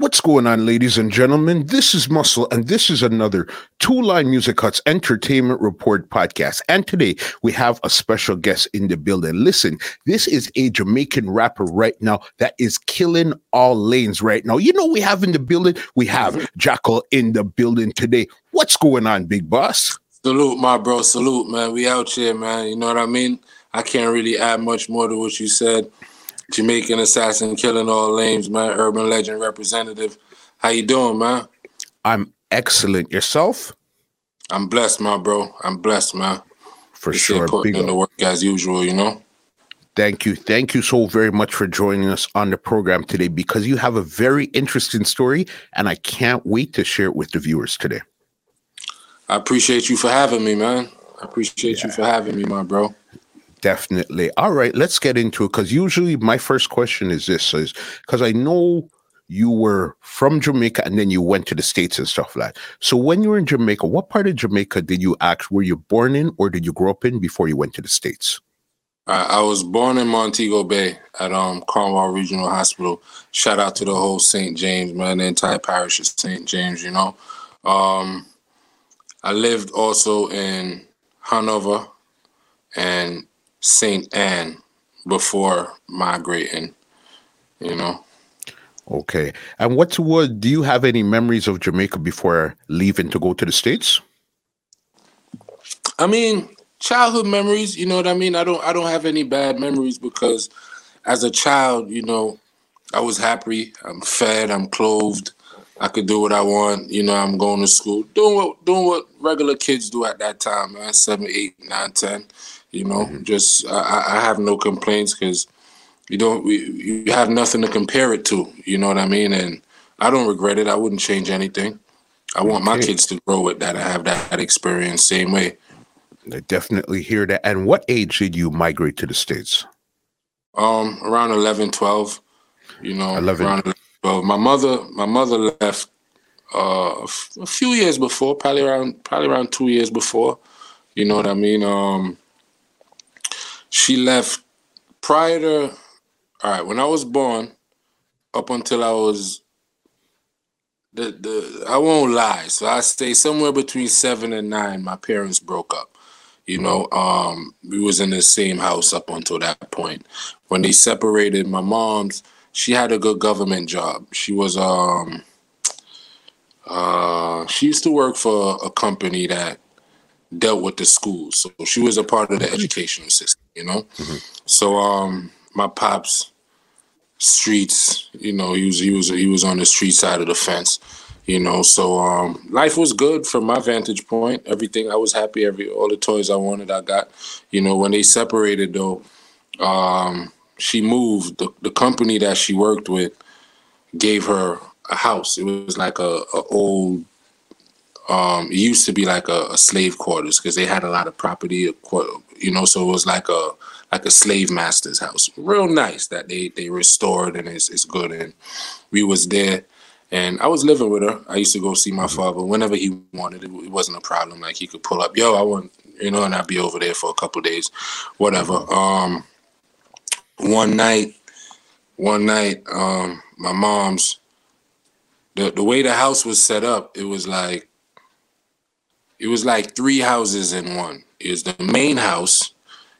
What's going on, ladies and gentlemen? This is Muscle, and this is another Two Line Music Huts Entertainment Report podcast. And today we have a special guest in the building. Listen, this is a Jamaican rapper right now that is killing all lanes right now. You know, we have in the building, we have Jackal in the building today. What's going on, big boss? Salute, my bro. Salute, man. We out here, man. You know what I mean? I can't really add much more to what you said. Jamaican assassin killing all lanes, man. Urban legend representative. How you doing, man? I'm excellent. Yourself? I'm blessed, my bro. I'm blessed, man. For Just sure. Putting in the work as usual, you know. Thank you. Thank you so very much for joining us on the program today because you have a very interesting story and I can't wait to share it with the viewers today. I appreciate you for having me, man. I appreciate yeah. you for having me, my bro. Definitely. All right, let's get into it because usually my first question is this: is because I know you were from Jamaica and then you went to the states and stuff like that. So when you were in Jamaica, what part of Jamaica did you act? Were you born in, or did you grow up in before you went to the states? I was born in Montego Bay at um, Cornwall Regional Hospital. Shout out to the whole St. James, man, the entire parish of St. James. You know, um, I lived also in Hanover and St. Anne before migrating, you know. Okay. And what do you have any memories of Jamaica before leaving to go to the States? I mean, childhood memories, you know what I mean? I don't I don't have any bad memories because as a child, you know, I was happy, I'm fed, I'm clothed, I could do what I want, you know, I'm going to school, doing what doing what regular kids do at that time, man, seven, eight, nine, ten. You know, mm-hmm. just I, I, have no complaints because you don't you have nothing to compare it to. You know what I mean? And I don't regret it. I wouldn't change anything. I want my kids to grow with that. I have that, that experience same way. I definitely hear that. And what age did you migrate to the states? Um, around 11, 12. You know, 11. around 11, 12. My mother, my mother left uh, a few years before, probably around probably around two years before. You know what I mean? Um, she left prior to all right when i was born up until i was the the i won't lie. So i stay somewhere between seven and nine my parents broke up you know um we was in the same house up until that point. When they separated my mom's she had a good government job. She was um uh she used to work for a company that dealt with the schools. So she was a part of the educational system you know. Mm-hmm. So um, my pops streets, you know, he was he was he was on the street side of the fence, you know. So um, life was good from my vantage point. Everything I was happy. Every all the toys I wanted, I got. You know, when they separated though, um, she moved. The, the company that she worked with gave her a house. It was like a, a old um, it used to be like a, a slave quarters because they had a lot of property, you know. So it was like a like a slave master's house, real nice that they they restored and it's it's good. And we was there, and I was living with her. I used to go see my father whenever he wanted. It, it wasn't a problem. Like he could pull up, yo, I want, you know, and I'd be over there for a couple days, whatever. Um, one night, one night, um, my mom's the the way the house was set up, it was like it was like three houses in one. Was the main house,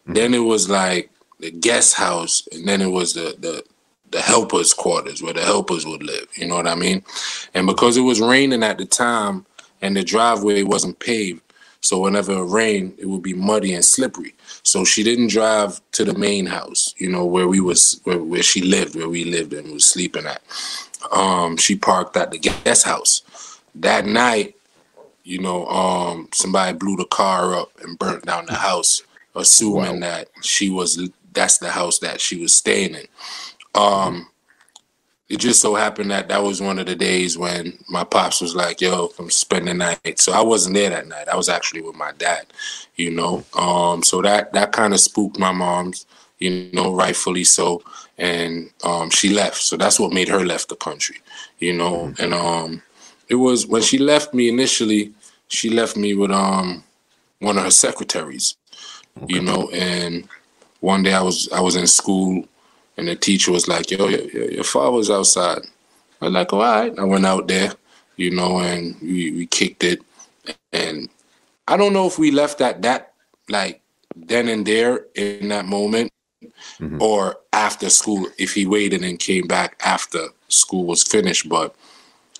mm-hmm. then it was like the guest house, and then it was the the the helpers' quarters where the helpers would live. You know what I mean? And because it was raining at the time and the driveway wasn't paved, so whenever it rained, it would be muddy and slippery. So she didn't drive to the main house, you know, where we was where, where she lived, where we lived and was sleeping at. Um, she parked at the guest house. That night, you know, um, somebody blew the car up and burnt down the house, assuming wow. that she was that's the house that she was staying in. Um, it just so happened that that was one of the days when my pops was like, "Yo, come spend the night." So I wasn't there that night. I was actually with my dad, you know. Um, so that that kind of spooked my mom's, you know, rightfully so, and um, she left. So that's what made her left the country, you know. Mm-hmm. And um, it was when she left me initially. She left me with um one of her secretaries, okay. you know. And one day I was I was in school, and the teacher was like, "Yo, your, your father's outside." I was like, all right. I went out there, you know, and we, we kicked it. And I don't know if we left at that, like, then and there in that moment mm-hmm. or after school, if he waited and came back after school was finished. But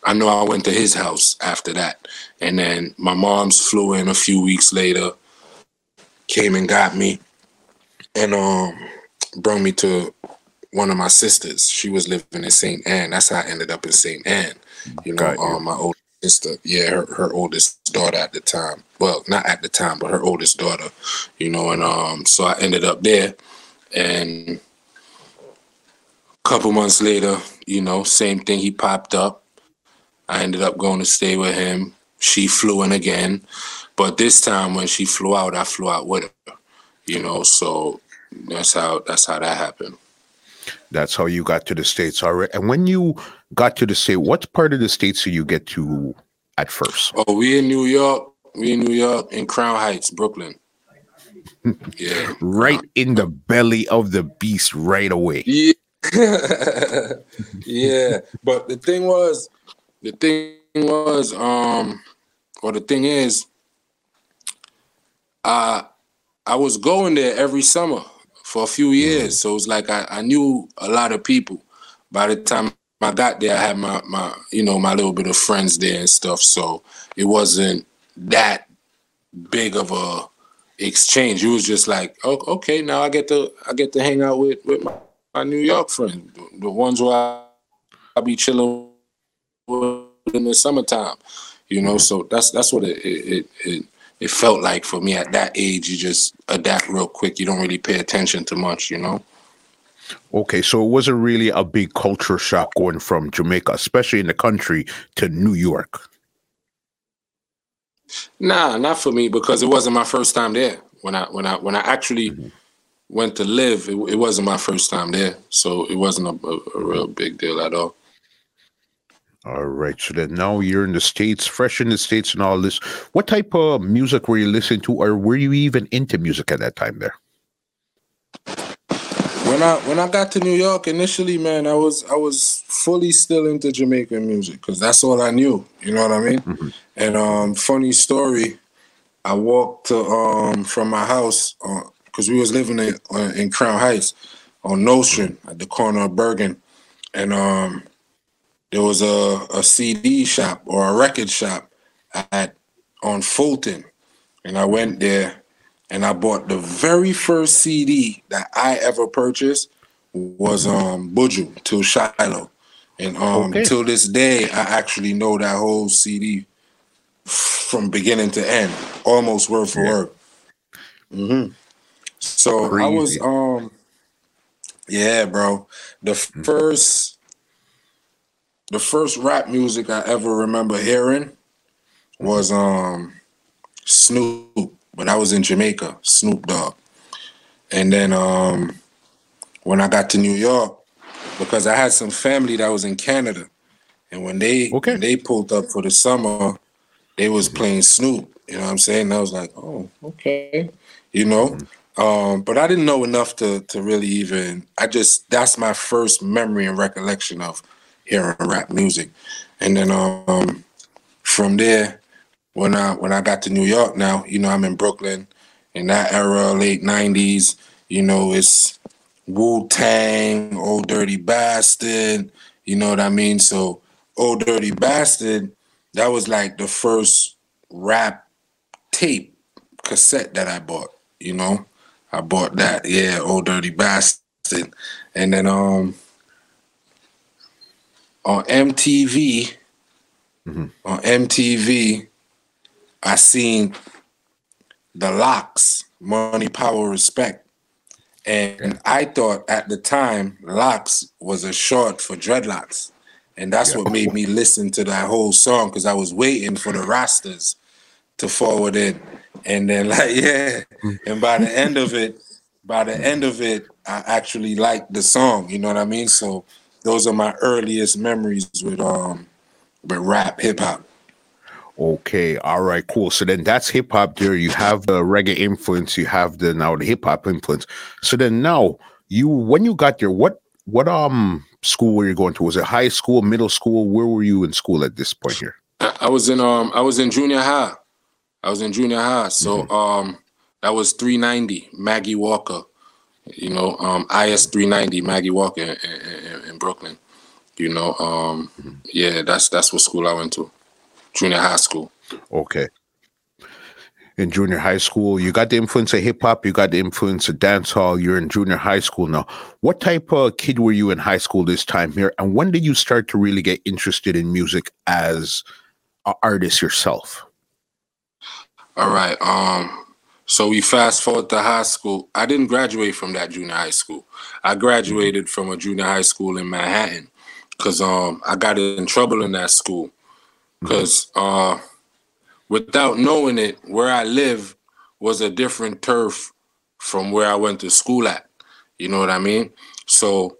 I know I went to his house after that. And then my mom's flew in a few weeks later, came and got me, and um brought me to one of my sisters. She was living in St. Anne. That's how I ended up in St. Anne. You know, um, my old sister, yeah, her, her oldest daughter at the time. Well, not at the time, but her oldest daughter, you know, and um, so I ended up there. And a couple months later, you know, same thing, he popped up. I ended up going to stay with him. She flew in again. But this time when she flew out, I flew out with her. You know, so that's how that's how that happened. That's how you got to the States. All right. And when you got to the state, what part of the States did you get to at first? Oh, we in New York. We in New York in Crown Heights, Brooklyn. yeah. right in the belly of the beast right away. Yeah. yeah. But the thing was, the thing was, um, or the thing is, I I was going there every summer for a few mm-hmm. years. So it's like I, I knew a lot of people. By the time I got there, I had my my you know my little bit of friends there and stuff. So it wasn't that big of a exchange. It was just like, oh, okay, now I get to I get to hang out with with my, my New York friends, the, the ones who I I be chilling in the summertime. You know, so that's that's what it it, it it felt like for me at that age, you just adapt real quick. You don't really pay attention to much, you know? Okay, so it wasn't really a big culture shock going from Jamaica, especially in the country, to New York. Nah, not for me because it wasn't my first time there. When I when I when I actually mm-hmm. went to live, it, it, wasn't my first time there, so it wasn't a, a, a real big deal at all. All right. So then now you're in the States, fresh in the States and all this. What type of music were you listening to, or were you even into music at that time there? When I when I got to New York initially, man, I was I was fully still into Jamaican music because that's all I knew. You know what I mean? Mm-hmm. And um, funny story, I walked to, um, from my house because uh, we was living in uh, in Crown Heights on Nostrand at the corner of Bergen, and um, there was a, a CD shop or a record shop at on Fulton, and I went there and I bought the very first CD that I ever purchased was um Buju 'Til Shiloh, and um okay. till this day I actually know that whole CD from beginning to end, almost word for yeah. word. Mm-hmm. So Crazy. I was um yeah, bro. The mm-hmm. first the first rap music I ever remember hearing was um Snoop, when I was in Jamaica, Snoop Dogg. And then um when I got to New York, because I had some family that was in Canada, and when they okay. when they pulled up for the summer, they was playing Snoop. You know what I'm saying? And I was like, oh, okay, you know. Mm-hmm. Um, but I didn't know enough to to really even. I just that's my first memory and recollection of hearing rap music. And then um, from there, when I when I got to New York now, you know, I'm in Brooklyn in that era, late '90s. You know, it's Wu Tang, Ol' Dirty Bastard. You know what I mean? So, Ol' Dirty Bastard, that was like the first rap tape cassette that I bought. You know, I bought that. Yeah, Ol' Dirty Bastard, and then um, on MTV, mm-hmm. on MTV, I seen the LOX, Money, Power, Respect. And I thought at the time locks was a short for dreadlocks. And that's yeah. what made me listen to that whole song because I was waiting for the Rastas to forward it. And then like, yeah. And by the end of it, by the end of it, I actually liked the song. You know what I mean? So those are my earliest memories with um with rap hip hop. Okay, all right, cool. So then that's hip hop there. You have the reggae influence, you have the now the hip hop influence. So then now you when you got there, what what um school were you going to? Was it high school, middle school? Where were you in school at this point here? I was in um I was in junior high. I was in junior high. So mm-hmm. um that was 390 Maggie Walker. You know, um IS 390 Maggie Walker in, in, in Brooklyn. You know, um mm-hmm. yeah, that's that's what school I went to. Junior high school. Okay in junior high school. You got the influence of hip hop, you got the influence of dance hall. You're in junior high school now. What type of kid were you in high school this time here? And when did you start to really get interested in music as an artist yourself? All right. Um, so we fast forward to high school. I didn't graduate from that junior high school. I graduated from a junior high school in Manhattan because um, I got in trouble in that school because uh, without knowing it, where I live was a different turf from where I went to school at. You know what I mean? So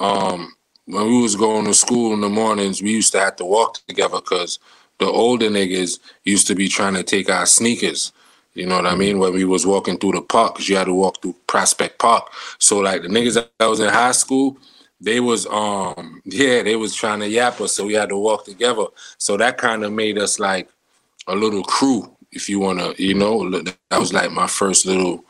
um, when we was going to school in the mornings, we used to have to walk together because the older niggas used to be trying to take our sneakers. You know what I mean? When we was walking through the park, because you had to walk through Prospect Park. So like the niggas that was in high school, they was um yeah, they was trying to yap us, so we had to walk together. So that kind of made us like a little crew, if you want to, you know, that was like my first little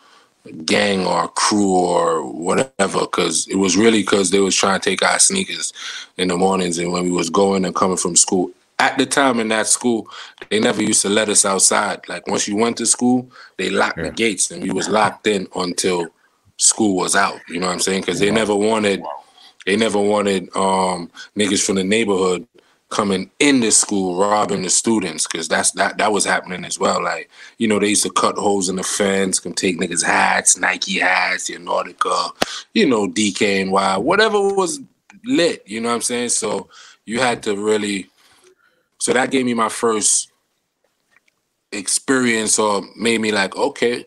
gang or crew or whatever because it was really because they was trying to take our sneakers in the mornings and when we was going and coming from school at the time in that school they never used to let us outside like once you went to school they locked yeah. the gates and we was locked in until school was out you know what i'm saying because they never wanted they never wanted um niggas from the neighborhood coming into school robbing the students because that's that that was happening as well. Like you know they used to cut holes in the fence, come take niggas hats, Nike hats, your Nautica, you know DKNY, whatever was lit. You know what I'm saying? So you had to really. So that gave me my first experience, or made me like, okay,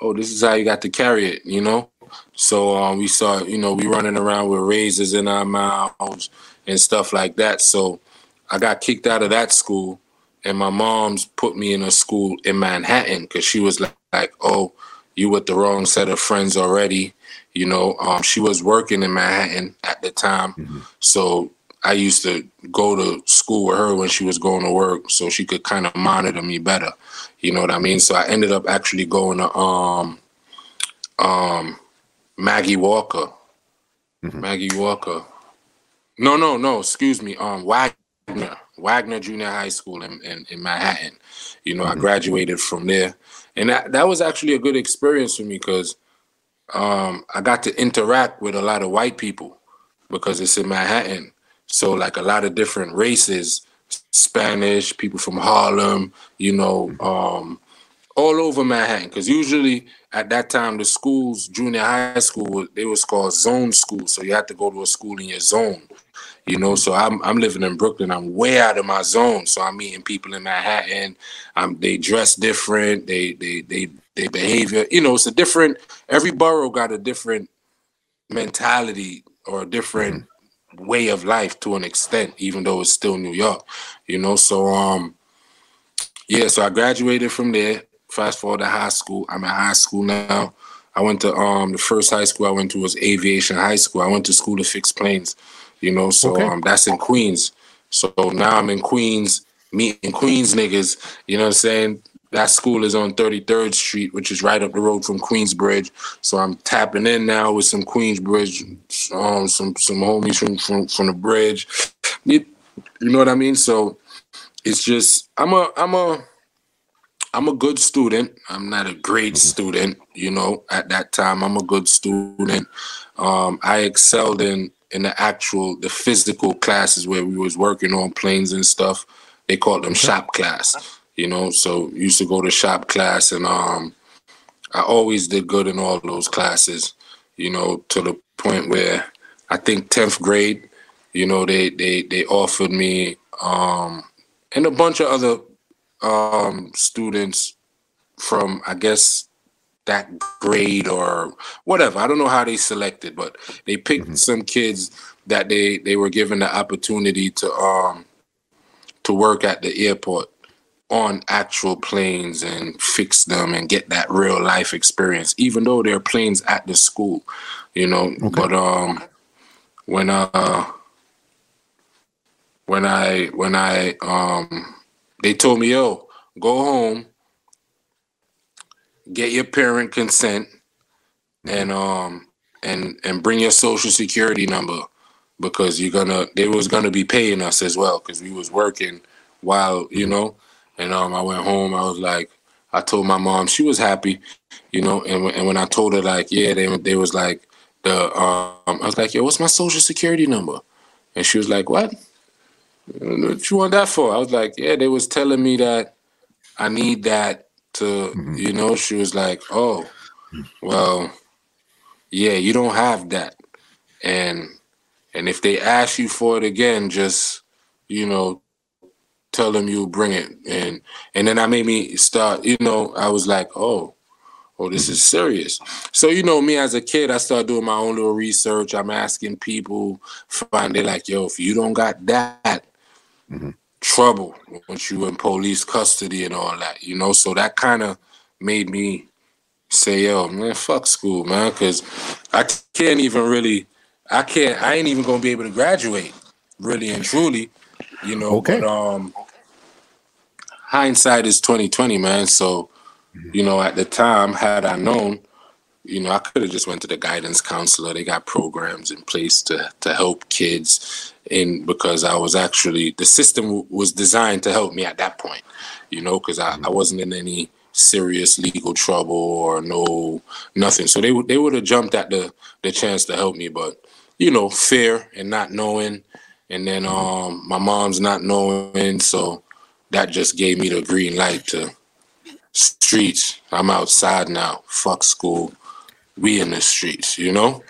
oh, this is how you got to carry it. You know. So um, we saw, you know, we running around with razors in our mouths and stuff like that. So I got kicked out of that school, and my mom's put me in a school in Manhattan because she was like, like, "Oh, you with the wrong set of friends already." You know, um, she was working in Manhattan at the time, mm-hmm. so I used to go to school with her when she was going to work, so she could kind of monitor me better. You know what I mean? So I ended up actually going to um, um, Maggie Walker. Mm-hmm. Maggie Walker. No, no, no. Excuse me. Um, Wagner, Wagner Junior High School in, in, in Manhattan. You know, mm-hmm. I graduated from there. And that, that was actually a good experience for me because um, I got to interact with a lot of white people because it's in Manhattan. So, like a lot of different races, Spanish, people from Harlem, you know, um, all over Manhattan. Because usually at that time, the schools, junior high school, they was called zone school. So you had to go to a school in your zone. You know, so I'm I'm living in Brooklyn. I'm way out of my zone. So I'm meeting people in Manhattan. Um, they dress different. They they they they behavior. You know, it's a different. Every borough got a different mentality or a different mm-hmm. Way of life to an extent, even though it's still New York. You know, so um, yeah. So I graduated from there. Fast forward to high school. I'm in high school now. I went to um the first high school I went to was Aviation High School. I went to school to fix planes you know. So okay. um, that's in Queens. So now I'm in Queens, meeting Queens niggas. You know what I'm saying? That school is on 33rd Street, which is right up the road from Queensbridge. So I'm tapping in now with some Queensbridge, um, some some homies from from, from the bridge. You, you know what I mean? So it's just I'm a I'm a I'm a good student. I'm not a great mm-hmm. student, you know. At that time, I'm a good student. Um, I excelled in in the actual the physical classes where we was working on planes and stuff. They called them shop class, you know. So used to go to shop class, and um, I always did good in all those classes, you know, to the point where I think tenth grade, you know, they they they offered me um, and a bunch of other um, students from I guess that grade or whatever. I don't know how they selected, but they picked mm-hmm. some kids that they they were given the opportunity to um to work at the airport on actual planes and fix them and get that real life experience even though they're planes at the school you know? Okay. but um when uh when I when I um they told me, yo, go home, get your parent consent, and um and and bring your social security number because you're gonna they was gonna be paying us as well because we was working while you know and um I went home. I was like I told my mom she was happy you know and, and when I told her like yeah they they was like the um I was like yo what's my social security number? And she was like what? What you want that for? I was like yeah they was telling me that I need that to mm-hmm. you know she was like oh well yeah you don't have that. And and if they ask you for it again, just you know, tell them you bring it. And and then I made me start. You know, I was like, oh, oh, this is serious. So you know, me as a kid, I started doing my own little research. I'm asking people, find they like, yo, if you don't got that. Mm-hmm. Trouble once you in police custody and all that, you know. So that kind of made me say, "Yo, man, fuck school, man," because I can't even really I can't. I ain't even gonna be able to graduate, really and truly. You know. Okay. But, um, hindsight is twenty twenty, man. So, you know, at the time, had I known, you know, I could have just went to the guidance counselor. They got programs in place to to help kids, in because I was actually the system was designed to help me at that point. You know, because I, I wasn't in any serious legal trouble or no nothing. So they they would have jumped at the the chance to help me, but you know, fear and not knowing. And then um, my mom's not knowing. So that just gave me the green light to streets. I'm outside now. Fuck school. We in the streets, you know?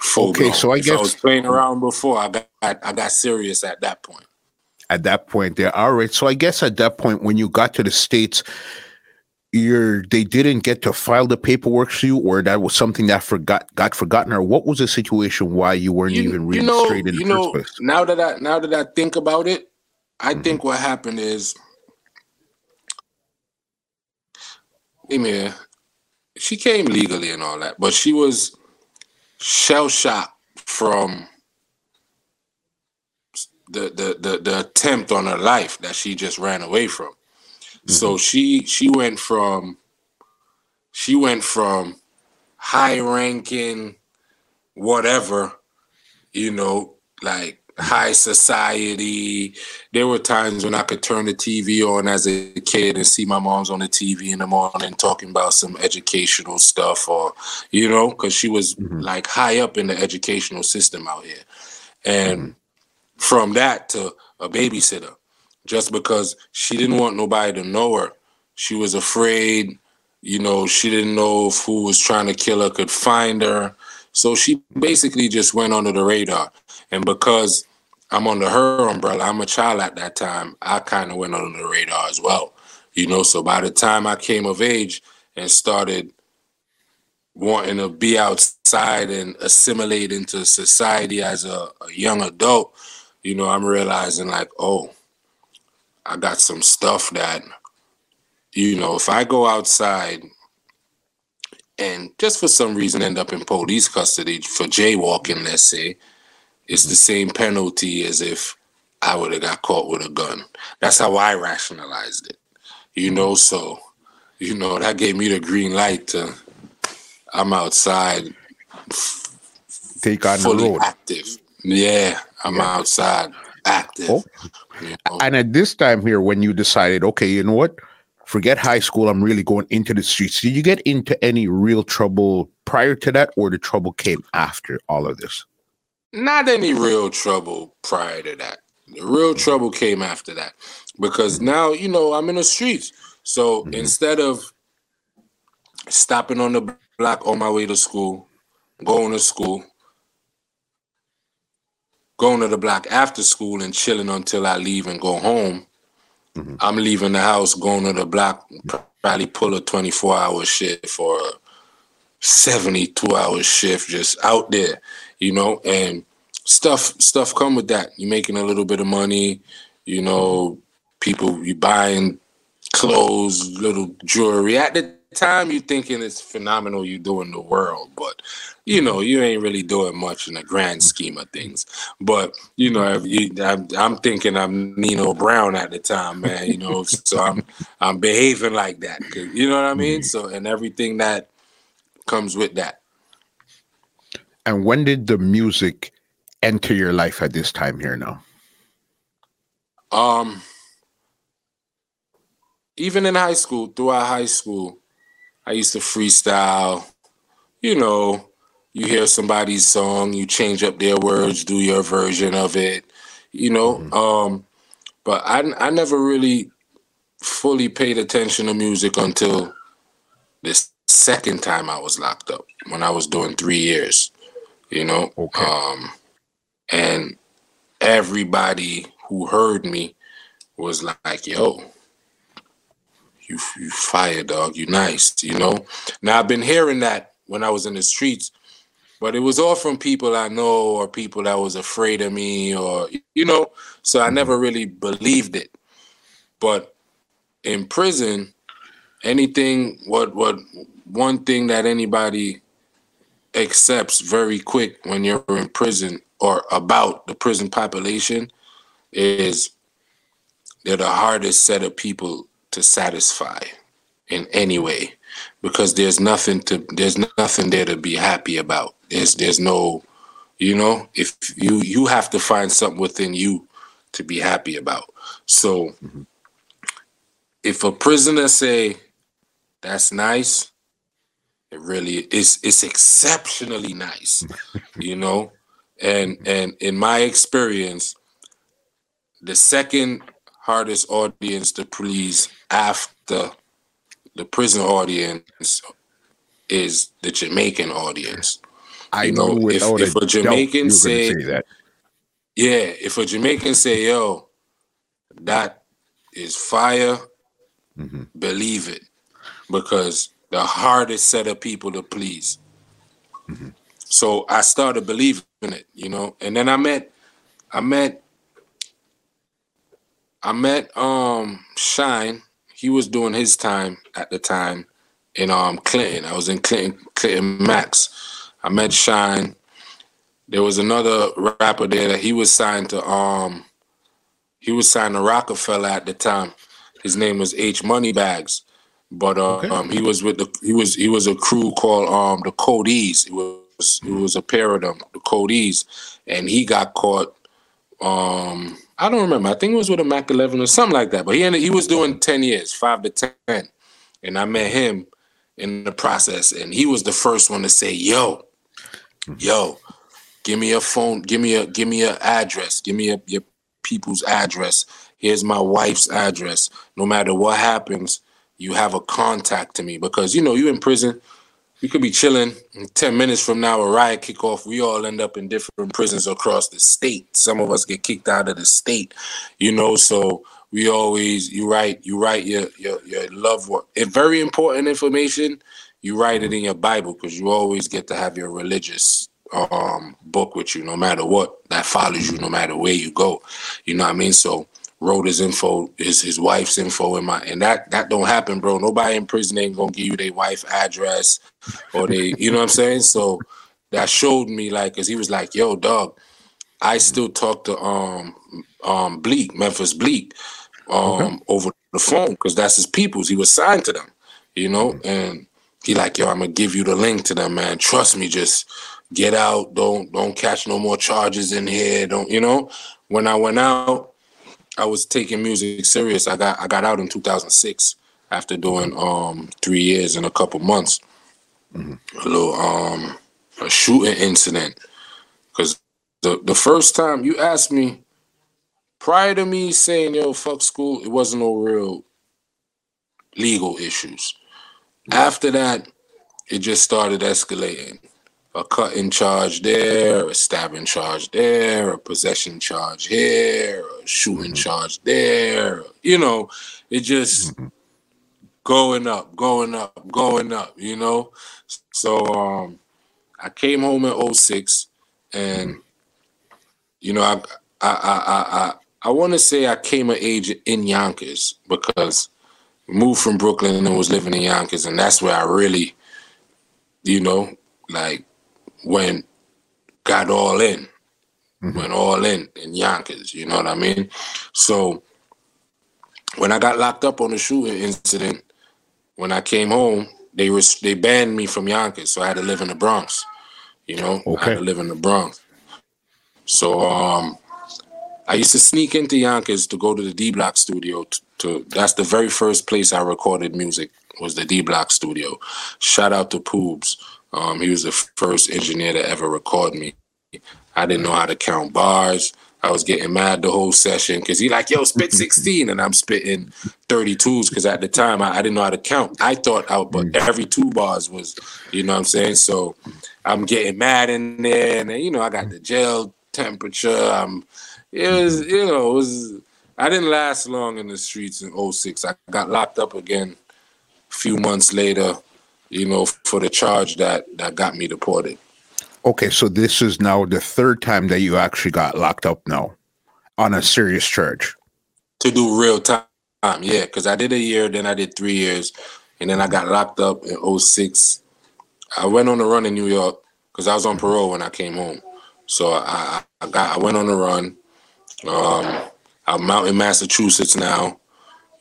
Full okay, blown. so I if guess I was playing around before. I got I got serious at that point. At that point, there. All right. So I guess at that point, when you got to the states, you're they didn't get to file the paperwork for you or that was something that forgot got forgotten or what was the situation why you weren't you, even you know, in the you know, place? now that i now that i think about it i mm-hmm. think what happened is Emir, she came legally and all that but she was shell shocked from the, the the the attempt on her life that she just ran away from so mm-hmm. she she went from she went from high ranking whatever, you know, like high society. There were times when I could turn the TV on as a kid and see my mom's on the TV in the morning talking about some educational stuff or, you know, because she was mm-hmm. like high up in the educational system out here. And mm-hmm. from that to a babysitter just because she didn't want nobody to know her. She was afraid, you know, she didn't know if who was trying to kill her could find her. So she basically just went under the radar. And because I'm under her umbrella, I'm a child at that time, I kind of went under the radar as well. You know, so by the time I came of age and started wanting to be outside and assimilate into society as a, a young adult, you know, I'm realizing like, oh, I got some stuff that, you know, if I go outside and just for some reason end up in police custody for jaywalking, let's say, it's the same penalty as if I would have got caught with a gun. That's how I rationalized it. You know, so you know, that gave me the green light to I'm outside take on fully the road. active. Yeah, I'm yeah. outside active. Oh. And at this time here, when you decided, okay, you know what? Forget high school. I'm really going into the streets. Did you get into any real trouble prior to that, or the trouble came after all of this? Not any real trouble prior to that. The real trouble came after that because now, you know, I'm in the streets. So mm-hmm. instead of stopping on the block on my way to school, going to school, going to the block after school and chilling until I leave and go home. Mm-hmm. I'm leaving the house, going to the block, probably pull a 24 hour shift or a 72 hour shift just out there, you know, and stuff stuff come with that. You're making a little bit of money, you know, people you buying clothes, little jewelry. At the time you thinking it's phenomenal you doing the world, but you know you ain't really doing much in the grand scheme of things. But you know, you, I'm, I'm, thinking I'm Nino Brown at the time, man. You know, so I'm I'm behaving like that. You know what I mean? So and everything that comes with that. And when did the music enter your life at this time here now? Um even in high school, throughout high school, I used to freestyle. You know, you hear somebody's song, you change up their words, do your version of it. You know, mm-hmm. um, but I I never really fully paid attention to music until this second time I was locked up when I was doing three years. You know, okay. um, and everybody who heard me was like, "Yo, you you fire dog, you nice, you know. Now I've been hearing that when I was in the streets, but it was all from people I know or people that was afraid of me or you know. So I mm-hmm. never really believed it. But in prison, anything what what one thing that anybody accepts very quick when you're in prison or about the prison population is they're the hardest set of people to satisfy in any way because there's nothing to there's nothing there to be happy about. There's there's no you know if you you have to find something within you to be happy about. So mm-hmm. if a prisoner say that's nice it really is it's exceptionally nice you know? And and in my experience the second hardest audience to please after the prison audience is the Jamaican audience. I you know, know if, if a, Jamaican say, say, that. Yeah, if a Jamaican say, yo, that is fire, mm-hmm. believe it. Because the hardest set of people to please. Mm-hmm. So I started believing it, you know. And then I met I met I met um Shyne. He was doing his time at the time in um Clinton. I was in Clinton Clinton Max. I met Shyne. There was another rapper there that he was signed to um he was signed to Roc-A-Fella at the time. His name was H Moneybags. But uh, okay. um he was with the he was he was a crew called um the Codees. It was it was a pair of them, the Codees. And he got caught um I don't remember. I think it was with a Mac 11 or something like that. But he ended, he was doing 10 years, five to 10. And I met him in the process. And he was the first one to say, yo, mm-hmm. yo, give me a phone, give me a give me a address, give me a, your people's address. Here's my wife's address. No matter what happens, you have a contact to me. Because you know, you're in prison, we could be chilling. Ten minutes from now, a riot kick off. We all end up in different prisons across the state. Some of us get kicked out of the state, you know. So we always you write you write your your your love work. It's very important information. You write it in your Bible because you always get to have your religious um book with you, no matter what. That follows you, no matter where you go. You know what I mean? So wrote his info, his his wife's info in my and that that don't happen, bro. Nobody in prison ain't gonna give you their wife address or they, you know what I'm saying? So that showed me like, cause he was like, "Yo, dog, I still talk to um um Bleak, Memphis Bleak, um okay. over the phone, cause that's his peoples. He was signed to them, you know, mm-hmm. and he like, yo, I'm gonna give you the link to them, man. Trust me, just get out. Don't don't catch no more charges in here. Don't you know? When I went out, I was taking music serious. I got I got out in 2006 after doing um three years and a couple months. Mm-hmm. A little um a shooting incident because the the first time you asked me prior to me saying yo fuck school, it wasn't no real legal issues. After that, it just started escalating a cutting charge there, a stabbing charge there, a possession charge here, a shooting mm-hmm. charge there. You know, it just mm-hmm. going up, going up, going up, you know? So um I came home in 06 and mm-hmm. you know, I I I I I, I want to say I came of age in Yonkers because moved from Brooklyn and was living in Yonkers, and that's where I really, you know, like when got all in, mm-hmm. went all in in Yonkers. You know what I mean? So when I got locked up on the shooting incident, when I came home, they was they banned me from Yonkers, so I had to live in the Bronx. You know, okay. I had to live in the Bronx. So um, I used to sneak into Yonkers to go to the D Block studio. To, to that's the very first place I recorded music was the D Block studio. Shout out to Poobs. Um, he was the first engineer to ever record me. I didn't know how to count bars. I was getting mad the whole session because he like, yo, spit 16, and I'm spitting 32s because at the time I, I, didn't know how to count. I thought out, but mm. every two bars was, you know what I'm saying? So I'm getting mad in there, and then, you know, I got the gel temperature. I'm, it was, you know, it was. I didn't last long in the streets in 06. I got locked up again a few months later, you know, for the charge that that got me deported. Okay, so this is now the third time that you actually got locked up now on a serious charge. To do real time, yeah, because I did a year, then I did three years, and then I got locked up in 06. I went on a run in New York because I was on parole when I came home. So I, I got I went on a run. Um, I'm out in Massachusetts now,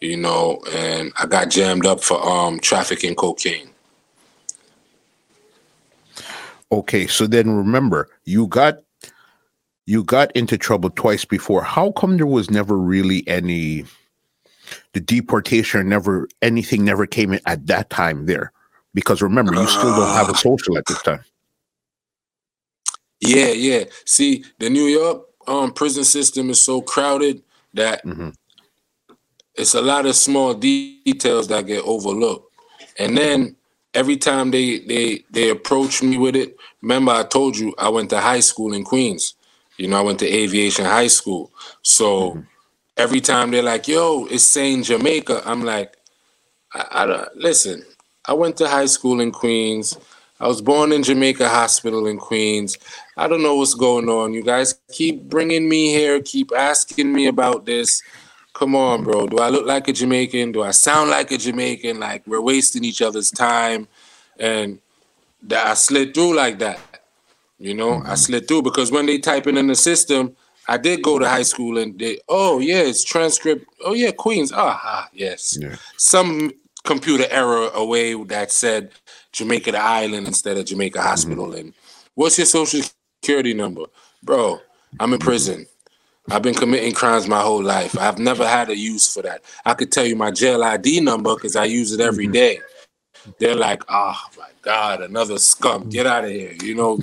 you know, and I got jammed up for um, trafficking cocaine. Okay, so then remember, you got you got into trouble twice before. How come there was never really any the deportation never anything never came in at that time there? Because remember, you still don't have a uh. social at this time. Yeah, yeah. See, the New York um, prison system is so crowded that mm-hmm. it's a lot of small details that get overlooked. And then every time they they they approach me with it, remember I told you I went to high school in Queens. You know, I went to aviation high school. So mm-hmm. every time they're like, "Yo, it's saying Jamaica," I'm like, I, I don't listen. I went to high school in Queens. I was born in Jamaica Hospital in Queens. I don't know what's going on. You guys keep bringing me here, keep asking me about this. Come on, bro. Do I look like a Jamaican? Do I sound like a Jamaican? Like we're wasting each other's time. And that I slid through like that. You know, mm-hmm. I slid through because when they type it in the system, I did go to high school and they, oh yeah, it's transcript. Oh yeah, Queens. Ah, yes. Yeah. Some computer error away that said Jamaica the island instead of Jamaica Hospital. Mm-hmm. And what's your social security number, bro? I'm in prison. I've been committing crimes my whole life. I've never had a use for that. I could tell you my jail ID number because I use it every mm-hmm. day. They're like, oh my God, another scum. Get out of here. You know,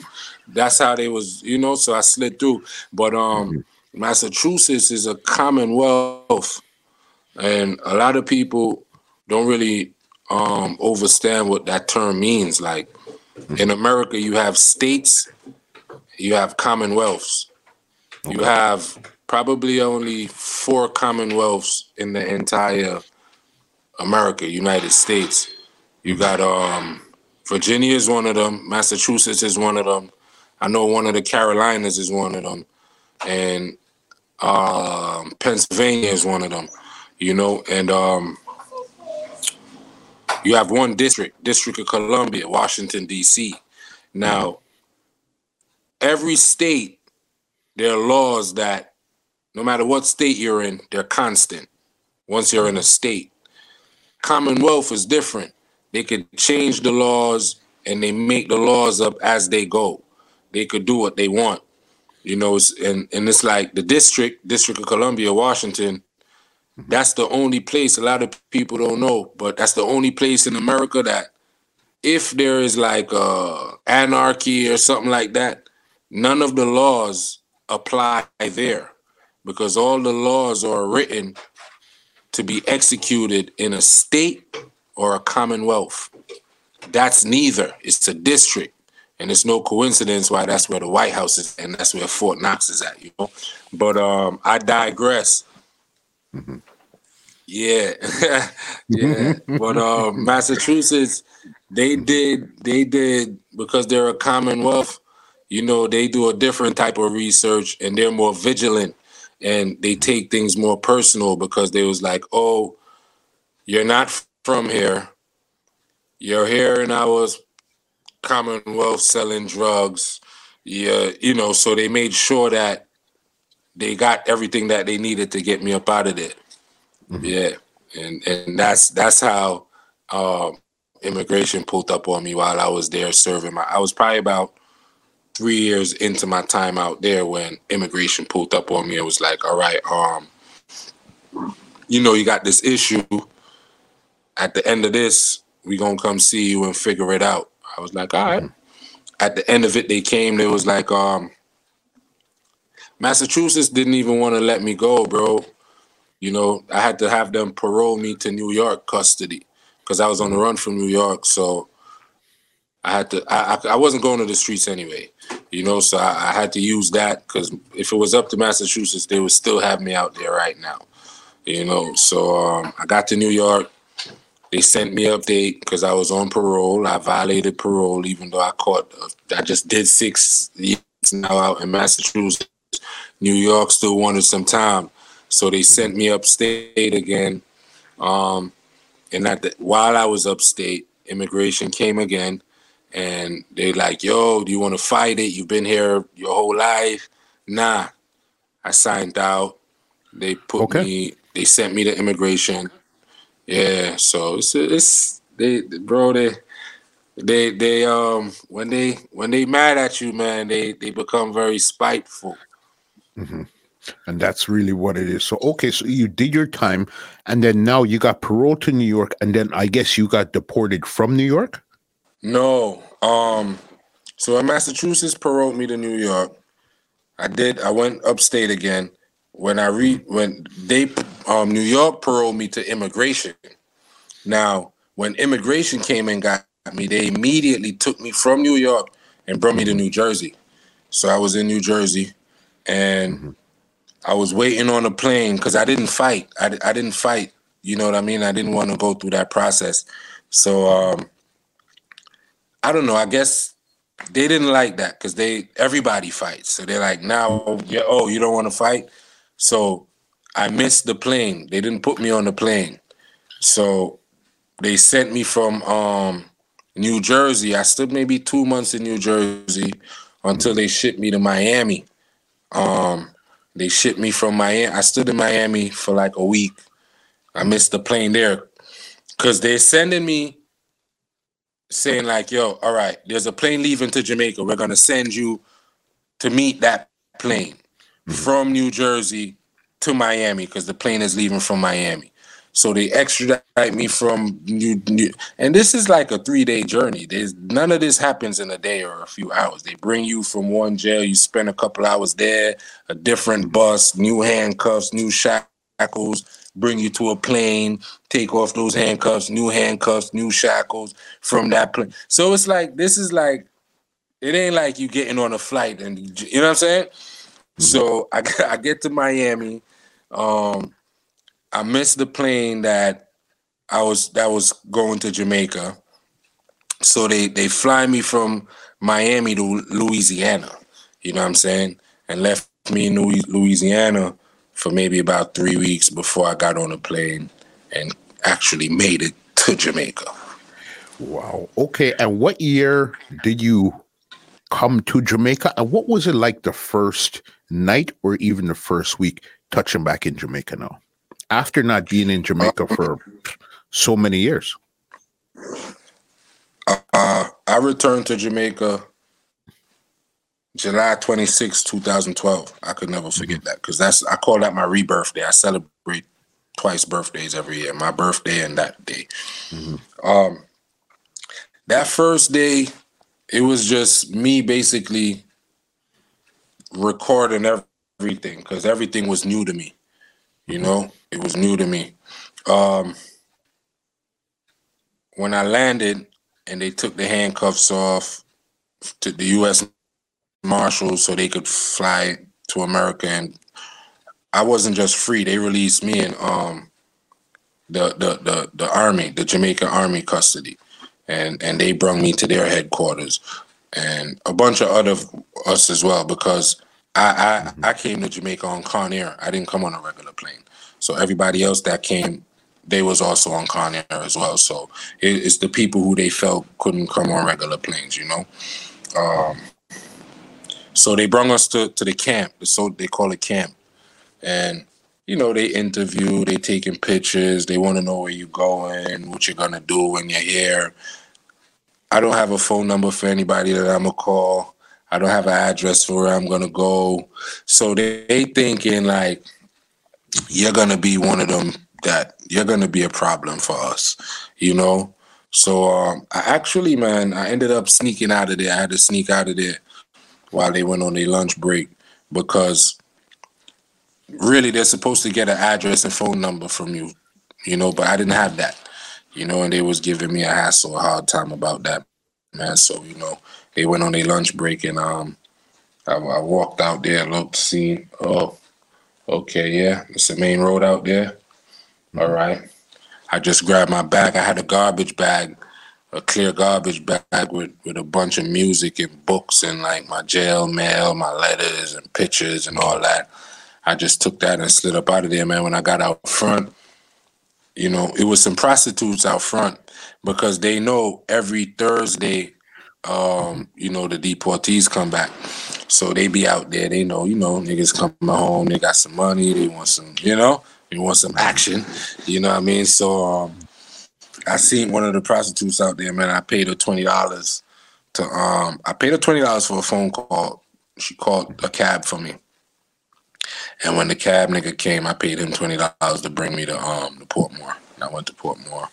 that's how they was, you know, so I slid through. But um mm-hmm. Massachusetts is a commonwealth. And a lot of people don't really um understand what that term means. Like in America, you have states, you have commonwealths. You have probably only four commonwealths in the entire America, United States. You got um Virginia is one of them, Massachusetts is one of them. I know one of the Carolinas is one of them. And um, Pennsylvania is one of them, you know, and um, you have one district, District of Columbia, Washington, D.C. Now, every state, there are laws that no matter what state you're in, they're constant once you're in a state. Commonwealth is different. They could change the laws and they make the laws up as they go. They could do what they want. You know, and, and it's like the district, District of Columbia, Washington, that's the only place a lot of people don't know, but that's the only place in America that if there is like uh, anarchy or something like that, none of the laws apply there because all the laws are written to be executed in a state or a commonwealth. That's neither. It's a district. And it's no coincidence why that's where the White House is and that's where Fort Knox is at, you know. But um I digress. Mm-hmm. Yeah, yeah. but uh, Massachusetts, they did, they did because they're a Commonwealth. You know, they do a different type of research and they're more vigilant and they take things more personal because they was like, oh, you're not from here. You're here and I was Commonwealth selling drugs. Yeah, you know, so they made sure that they got everything that they needed to get me up out of there. Mm-hmm. Yeah, and and that's that's how um, immigration pulled up on me while I was there serving my. I was probably about three years into my time out there when immigration pulled up on me. It was like, all right, um, you know, you got this issue. At the end of this, we gonna come see you and figure it out. I was like, all right. At the end of it, they came. They was like, um, Massachusetts didn't even want to let me go, bro. You know, I had to have them parole me to New York custody because I was on the run from New York. So I had to. I, I, wasn't going to the streets anyway. You know, so I, I had to use that because if it was up to Massachusetts, they would still have me out there right now. You know, so um, I got to New York. They sent me update because I was on parole. I violated parole, even though I caught. I just did six years now out in Massachusetts. New York still wanted some time, so they sent me upstate again. Um, and at the, while I was upstate, immigration came again, and they like, "Yo, do you want to fight it? You've been here your whole life." Nah, I signed out. They put okay. me. They sent me to immigration. Yeah, so it's it's they bro they they they um when they when they mad at you man they they become very spiteful. Mm-hmm. And that's really what it is. So okay, so you did your time, and then now you got paroled to New York, and then I guess you got deported from New York. No, um, so in Massachusetts paroled me to New York. I did. I went upstate again when I re when they um, New York paroled me to immigration. Now, when immigration came and got me, they immediately took me from New York and brought me to New Jersey. So I was in New Jersey, and mm-hmm. I was waiting on a plane because I didn't fight. I, I didn't fight. You know what I mean? I didn't want to go through that process. So um, I don't know. I guess they didn't like that because they everybody fights. So they're like, now, yeah, oh, you don't want to fight. So I missed the plane. They didn't put me on the plane. So they sent me from um, New Jersey. I stood maybe two months in New Jersey until they shipped me to Miami. Um, they shipped me from Miami. I stood in Miami for like a week. I missed the plane there because they're sending me saying like, "Yo, all right, there's a plane leaving to Jamaica. We're gonna send you to meet that plane mm-hmm. from New Jersey to Miami because the plane is leaving from Miami. So they extradite me from New, New and this is like a three day journey. There's none of this happens in a day or a few hours. They bring you from one jail, you spend a couple hours there, a different bus, new handcuffs, new shackles, bring you to a plane, take off those handcuffs, new handcuffs, new shackles from that plane. So it's like this is like it ain't like you getting on a flight and you know what I'm saying? So I, I get to Miami um, I missed the plane that I was that was going to Jamaica. So they they fly me from Miami to Louisiana. You know what I'm saying? And left me in Louisiana for maybe about three weeks before I got on a plane and actually made it to Jamaica. Wow. Okay. And what year did you come to Jamaica? And what was it like the first night or even the first week touching back in Jamaica now after not being in Jamaica for so many years? Uh, I returned to Jamaica July 26, 2012. I could never forget mm-hmm. that because that's I call that my rebirth day. I celebrate twice birthdays every year, my birthday and that day. Mm-hmm. Um, that first day, it was just me basically recording everything because everything was new to me. You know, it was new to me. Um, when I landed and they took the handcuffs off to the U.S. Marshals so they could fly to America, and I wasn't just free. They released me in um, the, the the the army, the Jamaica Army custody, and and they brought me to their headquarters, and a bunch of other us as well because I I, mm-hmm. I came to Jamaica on Con Air. I didn't come on a regular plane. So everybody else that came they was also on Con Air as well. So it, it's the people who they felt couldn't come on regular planes, you know. Um, so they brought us to, to the camp, so they call it camp, and you know they interview, they taking pictures, they want to know where you're going, what you're gonna do when you're here. I don't have a phone number for anybody that I'm gonna call. I don't have an address for where I'm gonna go. So they, they thinking like you're gonna be one of them that you're gonna be a problem for us, you know. So um, I actually, man, I ended up sneaking out of there. I had to sneak out of there while they went on their lunch break because really they're supposed to get an address and phone number from you, you know, but I didn't have that, you know, and they was giving me a hassle, a hard time about that, man. So you know, they went on their lunch break and um, I, I walked out there, looked, seen, oh, okay, yeah, it's the main road out there. All right. I just grabbed my bag. I had a garbage bag, a clear garbage bag with, with a bunch of music and books and like my jail mail, my letters and pictures and all that. I just took that and slid up out of there, man. When I got out front, you know, it was some prostitutes out front because they know every Thursday, um, you know, the deportees come back. So they be out there, they know, you know, niggas coming home, they got some money, they want some, you know, you want some action, you know what I mean? So um, I seen one of the prostitutes out there, man. I paid her twenty dollars to um I paid her twenty dollars for a phone call. She called a cab for me. And when the cab nigga came, I paid him twenty dollars to bring me to um to Portmore. And I went to Portmore.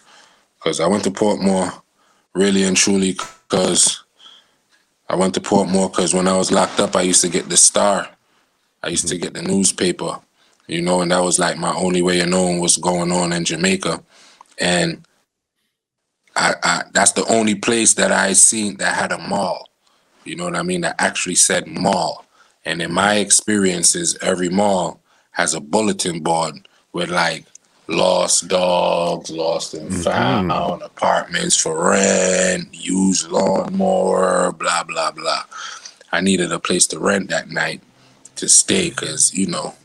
Cause I went to Portmore really and truly because I went to Portmore because when I was locked up, I used to get the Star. I used to get the newspaper you know, and that was like my only way of knowing what's going on in Jamaica. And I, I that's the only place that I seen that had a mall. You know what I mean? That actually said mall. And in my experiences, every mall has a bulletin board with like lost dogs, lost and mm-hmm. found, mm-hmm. apartments for rent, used lawnmower, blah blah blah. I needed a place to rent that night to stay because you know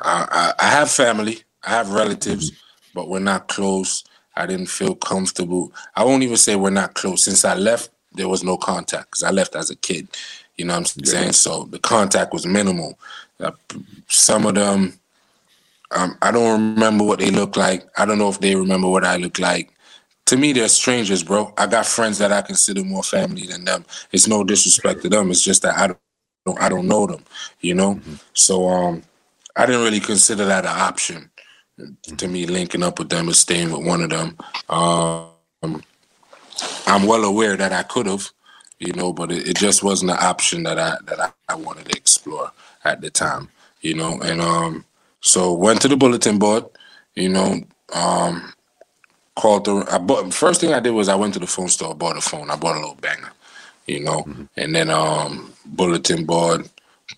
I, I, have family, I have relatives, but we're not close. I didn't feel comfortable. I won't even say we're not close. Since I left, there was no contact because I left as a kid. You know what I'm saying? So the contact was minimal. Uh, some of them, um, I don't remember what they look like. I don't know if they remember what I look like. To me, they're strangers, bro. I got friends that I consider more family than them. It's no disrespect to them. It's just that I don't, I don't know them. You know. Mm-hmm. So um, I didn't really consider that an option to me linking up with them and staying with one of them. Um, I'm well aware that I could have, you know, but it, it, just wasn't an option that I that I, I, wanted to explore at the time, you know. And um, so went to the bulletin board, you know, um, called the. I bought first thing I did was I went to the phone store, bought a phone. I bought a little banger, you know, mm-hmm. and then um, bulletin board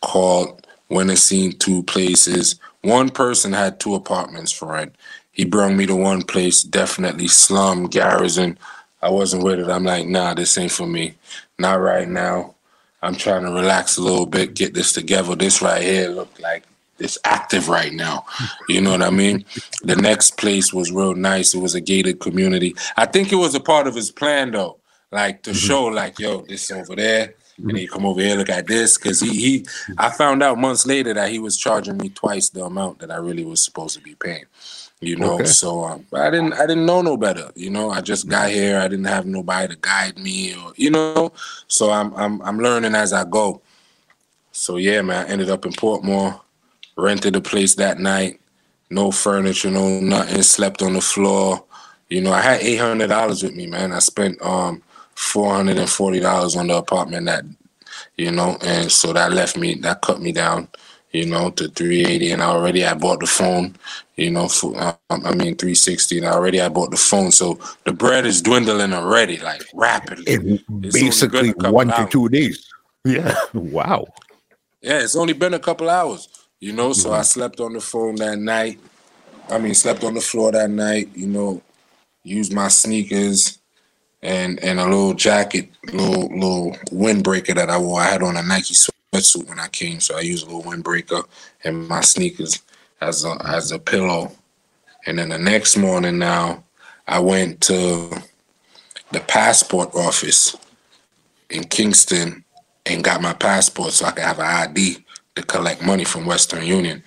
called went and seen two places. One person had two apartments for rent. He brought me to one place, definitely slum, garrison. I wasn't with it. I'm like, nah, this ain't for me. Not right now. I'm trying to relax a little bit, get this together. This right here look like it's active right now. You know what I mean? The next place was real nice. It was a gated community. I think it was a part of his plan though, like to mm-hmm. show like, yo, this over there and he come over here look at this because he he I found out months later that he was charging me twice the amount that I really was supposed to be paying. You know, okay. so um, I didn't I didn't know no better. You know, I just got here. I didn't have nobody to guide me, or you know. So I'm I'm I'm learning as I go. So yeah, man, I ended up in Portmore, rented a place that night. No furniture, no nothing. Slept on the floor. You know, I had eight hundred dollars with me, man. I spent um four hundred and forty dollars on the apartment that you know, and so that left me that cut me down, you know, to three eighty, and already I bought the phone, you know, for um, I mean three sixty, and already I bought the phone, so the bread is dwindling already, like rapidly. It's basically one to two days. Yeah, wow. Yeah, it's only been a couple hours, you know. So mm-hmm. I slept on the phone that night. I mean, slept on the floor that night. You know, used my sneakers and and a little jacket, little little windbreaker that I wore. I had on a Nike sweatsuit when I came, so I used a little windbreaker and my sneakers as a as a pillow. And then the next morning now, I went to the passport office in Kingston and got my passport so I could have an ID to collect money from Western Union.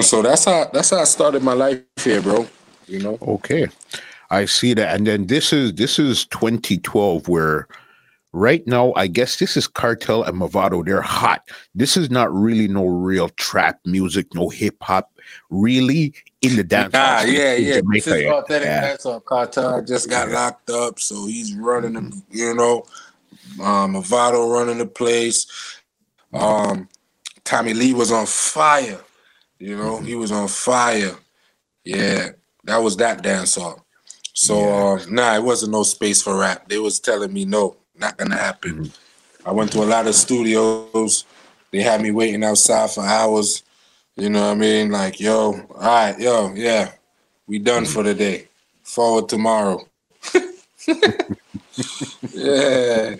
So that's how that's how I started my life here, bro. You know. Okay. I see that. And then this is this is 2012 where right now I guess this is Kartel and Mavado. They're hot. This is not really no real trap music, no hip hop really in the dance. Ah, yeah, yeah. Jamaica, this is authentic yeah. dancehall. Kartel just got locked up, so he's running the you know, um Mavado running the place. Um Tommy Lee was on fire. You know, mm-hmm. he was on fire. Yeah, that was that dance song. So yeah. uh, nah, it wasn't no space for rap. They was telling me no, not gonna happen. Mm-hmm. I went to a lot of studios. They had me waiting outside for hours. You know what I mean? Like, yo, all right, yo, yeah, we done mm-hmm. for the day. Forward tomorrow. yeah.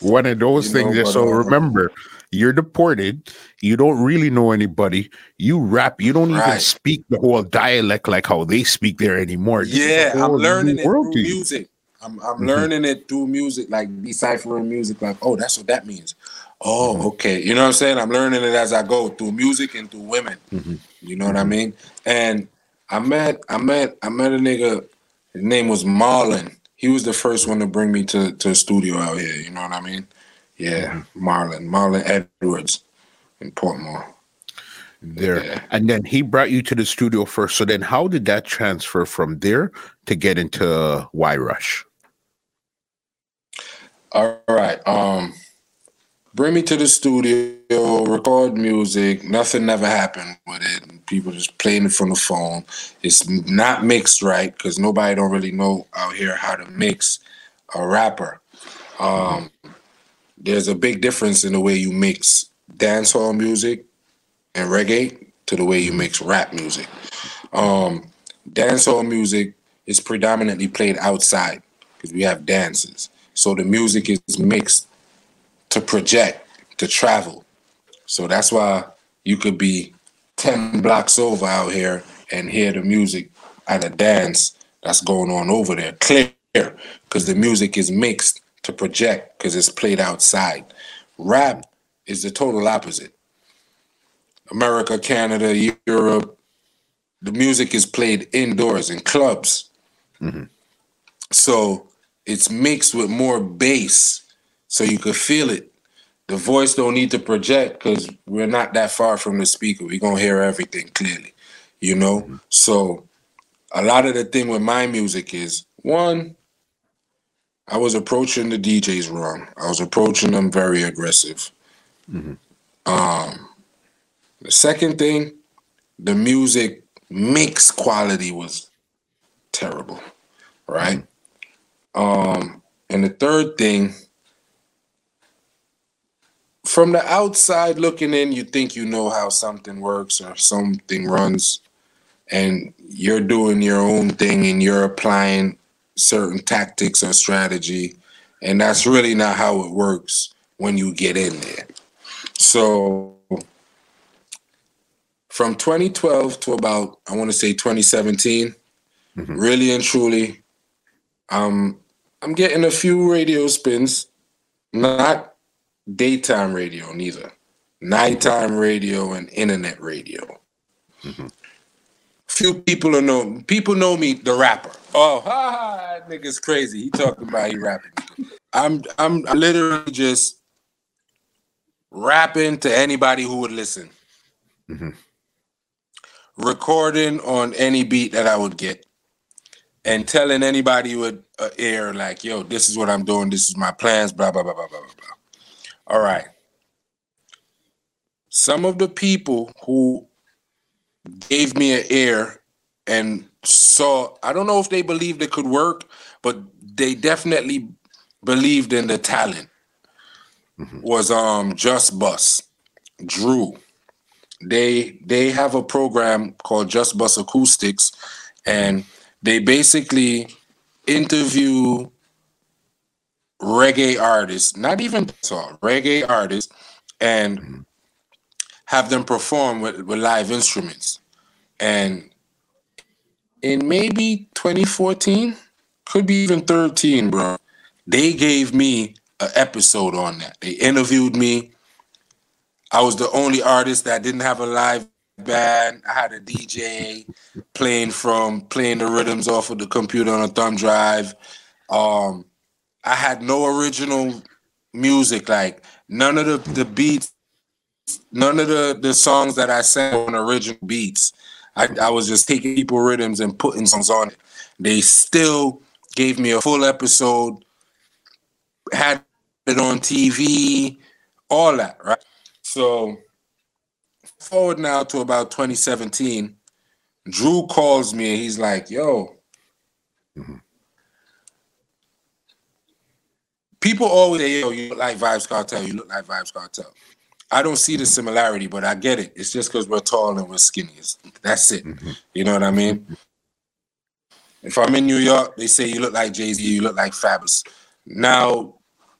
One of those you things. Know, so uh, remember, you're deported. You don't really know anybody. You rap. You don't right. even speak the whole dialect like how they speak there anymore. Yeah, I'm learning it through music. I'm, I'm mm-hmm. learning it through music, like deciphering music. Like, oh, that's what that means. Oh, mm-hmm. okay. You know what I'm saying? I'm learning it as I go through music and through women. Mm-hmm. You know what I mm-hmm. mean? And I met, I met, I met a nigga. His name was Marlon. He was the first one to bring me to to a studio out here. You know what I mean? Yeah, Marlon, Marlon Edwards in Portmore. There. Yeah. And then he brought you to the studio first. So then how did that transfer from there to get into Y Rush? All right. Um bring me to the studio, record music. Nothing never happened with it. People just playing it from the phone. It's not mixed right because nobody don't really know out here how to mix a rapper. Um, there's a big difference in the way you mix dancehall music and reggae to the way you mix rap music. Um, dancehall music is predominantly played outside because we have dances. So the music is mixed to project, to travel. So that's why you could be 10 blocks over out here and hear the music at a dance that's going on over there clear because the music is mixed to project because it's played outside. Rap is the total opposite. America, Canada, Europe, the music is played indoors in clubs. Mm-hmm. So it's mixed with more bass so you could feel it. The voice don't need to project because we're not that far from the speaker. We're gonna hear everything clearly, you know? Mm-hmm. So a lot of the thing with my music is one, I was approaching the DJs wrong. I was approaching them very aggressive. Mm-hmm. Um, the second thing, the music mix quality was terrible, right? Um, and the third thing, from the outside looking in, you think you know how something works or something runs, and you're doing your own thing and you're applying certain tactics or strategy. And that's really not how it works when you get in there. So from 2012 to about, I want to say 2017, mm-hmm. really and truly, um, I'm getting a few radio spins, not daytime radio neither, nighttime radio and internet radio. Mm-hmm few people know people know me the rapper. Oh, ha, ha, that nigga's crazy. He talking about he rapping. I'm I'm literally just rapping to anybody who would listen. Mm-hmm. Recording on any beat that I would get, and telling anybody who would uh, air like, "Yo, this is what I'm doing. This is my plans." Blah blah blah blah blah blah. All right. Some of the people who gave me an ear and saw I don't know if they believed it could work, but they definitely believed in the talent. Mm-hmm. Was um Jussbuss, Drew. They they have a program called Jussbuss Acoustics, and they basically interview reggae artists, not even so reggae artists, and mm-hmm have them perform with, with live instruments. And in maybe 2014, could be even 13, bro. They gave me an episode on that. They interviewed me. I was the only artist that didn't have a live band. I had a DJ playing from playing the rhythms off of the computer on a thumb drive. Um, I had no original music, like none of the, the beats, none of the, the songs that I sang on original beats. I, I was just taking people rhythms and putting songs on it. They still gave me a full episode, had it on TV, all that, right? So forward now to about 2017, Drew calls me and he's like, yo, mm-hmm. people always say, yo, you look like Vybz Kartel, you look like Vybz Kartel. I don't see the similarity, but I get it. It's just because we're tall and we're skinny. That's it. Mm-hmm. You know what I mean? If I'm in New York, they say you look like Jay Z, you look like Fabolous. Now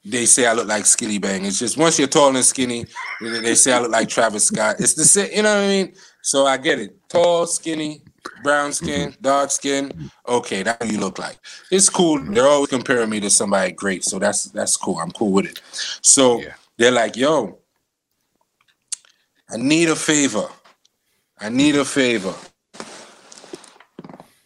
they say I look like Skillibeng. It's just once you're tall and skinny, they say I look like Travis Scott. It's the same, you know what I mean? So I get it. Tall, skinny, brown skin, dark skin. Okay, that's what you look like. It's cool. They're always comparing me to somebody great, so that's that's cool. I'm cool with it. So yeah. they're like, "Yo, I need a favor. I need a favor.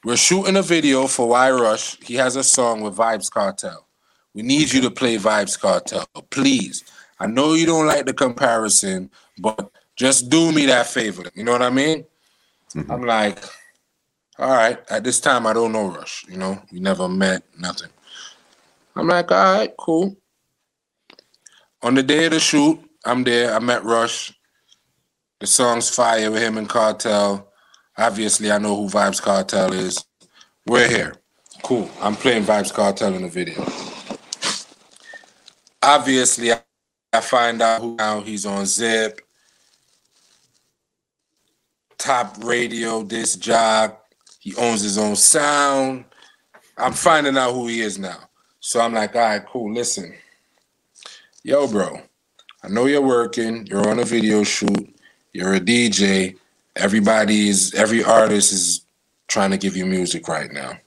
We're shooting a video for Y Rush. He has a song with Vybz Kartel. We need you to play Vybz Kartel, please. I know you don't like the comparison, but just do me that favor. You know what I mean? Mm-hmm. I'm like, all right. At this time, I don't know Rush. You know, we never met, nothing. I'm like, all right, cool. On the day of the shoot, I'm there. I met Rush. The song's fire with him and Kartel. Obviously, I know who Vybz Kartel is. We're here. Cool. I'm playing Vybz Kartel in the video obviously, I find out who now he's on Zip, top radio, this job. He owns his own sound. I'm finding out who he is now. So I'm like, all right, cool. Listen, yo, bro, I know you're working. You're on a video shoot. You're a DJ. Everybody's, every artist is trying to give you music right now.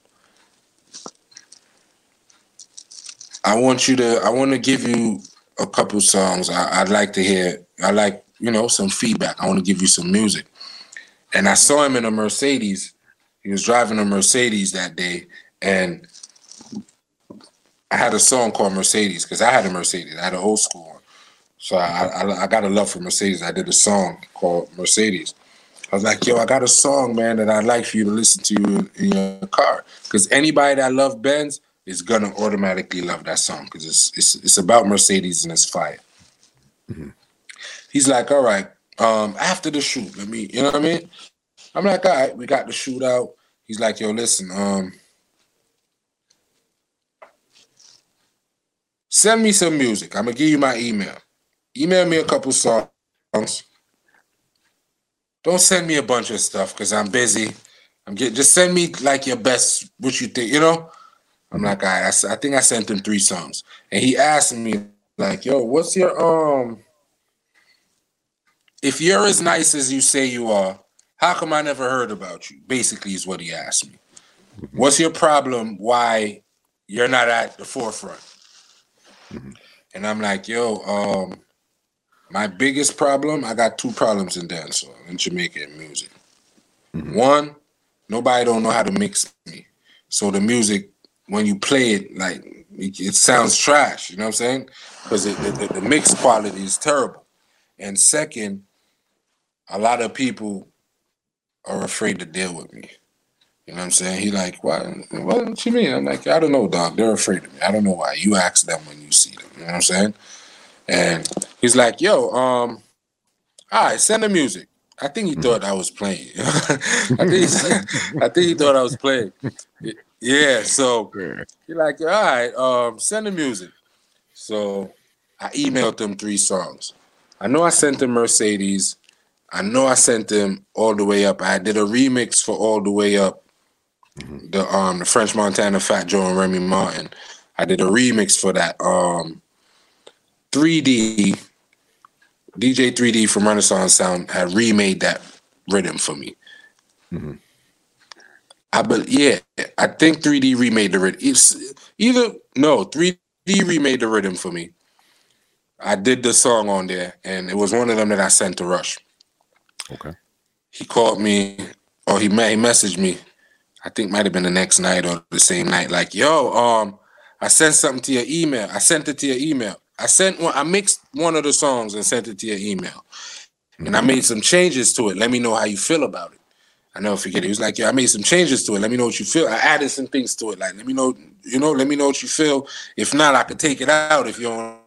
I want you to. I want to give you a couple songs. I, would like to hear. I like you know some feedback. I want to give you some music. And I saw him in a Mercedes. He was driving a Mercedes that day, and I had a song called Mercedes because I had a Mercedes. I had an old school so I, I, I got a love for Mercedes. I did a song called Mercedes. I was like, yo, I got a song, man, that I'd like for you to listen to in your car. Because anybody that love Benz, is gonna automatically love that song because it's, it's it's about Mercedes and it's fire. Mm-hmm. He's like, all right, um, after the shoot, let me, you know what I mean? I'm like, all right, we got the shoot out. He's like, yo, listen, um, send me some music. I'm gonna give you my email. Email me a couple songs. Don't send me a bunch of stuff because I'm busy. I'm getting just send me like your best, what you think, you know. I'm like, I, I think I sent him three songs, and he asked me like, "Yo, what's your um? If you're as nice as you say you are, how come I never heard about you?" Basically, is what he asked me. Mm-hmm. What's your problem? Why you're not at the forefront? Mm-hmm. And I'm like, yo, um, my biggest problem, I got two problems in dancehall in Jamaican music. Mm-hmm. One, nobody don't know how to mix me. So the music when you play it, like it, it sounds trash. You know what I'm saying? Because the, the mix quality is terrible. And second, a lot of people are afraid to deal with me. You know what I'm saying? He like, what? What you mean? I'm like, I don't know, dog. They're afraid of me. I don't know why. You ask them when you see them. You know what I'm saying? And he's like, yo, um, all right, send the music. I think he thought I was playing. I think he, I think he thought I was playing. Yeah, so you're like, all right, um, send the music. So I emailed them three songs. I know I sent them Mercedes. I know I sent them all the way up. I did a remix for all the way up. The um the French Montana Fat Joe and Remy Martin. I did a remix for that. Um 3D DJ 3D from Renaissance Sound had remade that rhythm for me. Mm-hmm. I but yeah, I think 3D remade the rhythm. It's either no 3D remade the rhythm for me. I did the song on there, and it was one of them that I sent to Rush. Okay. He called me, or he he messaged me. I think might have been the next night or the same night. Like, yo, um, I sent something to your email. I sent it to your email. I sent one. I mixed one of the songs and sent it to your email, and I made some changes to it. Let me know how you feel about it. I never forget. It. He was like, "Yeah, I made some changes to it. Let me know what you feel." I added some things to it. Like, let me know, you know, let me know what you feel. If not, I could take it out if you don't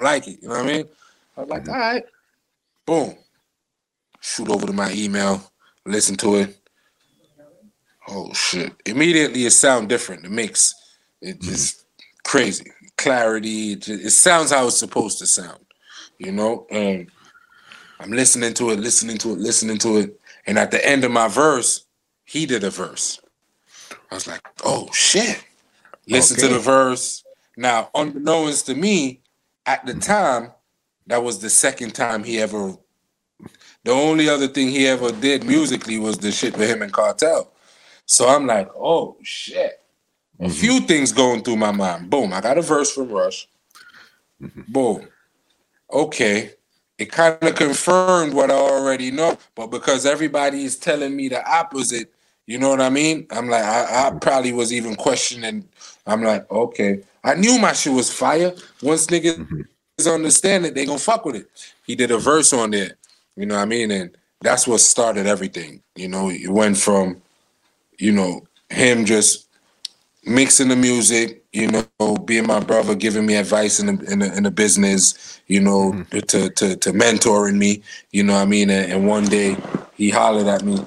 like it. You know what I mean? I was like, mm-hmm. all right, boom. Shoot over to my email, listen to it. Oh shit! Immediately, it sound different. The mix, it mm-hmm. just crazy clarity. It, it sounds how it's supposed to sound. You know, and I'm listening to it, listening to it, listening to it and at the end of my verse, he did a verse. I was like, oh shit. Listen okay. to the verse. Now, unbeknownst to me, at the time, that was the second time he ever. The only other thing he ever did musically was the shit with him and Kartel. So I'm like, oh shit. Mm-hmm. A few things going through my mind. Boom, I got a verse from Rush. Mm-hmm. Boom. Okay it kind of confirmed what I already know. But because everybody is telling me the opposite, you know what I mean? I'm like, I, I probably was even questioning. I'm like, okay, I knew my shit was fire. Once niggas mm-hmm. understand it, they gonna fuck with it. He did a verse on it. you know what I mean? And that's what started everything. You know, it went from, you know, him just mixing the music, you know, being my brother, giving me advice in the in the, in the business, you know, mm-hmm. to, to to mentoring me, you know what I mean? And, and, one day he hollered at me.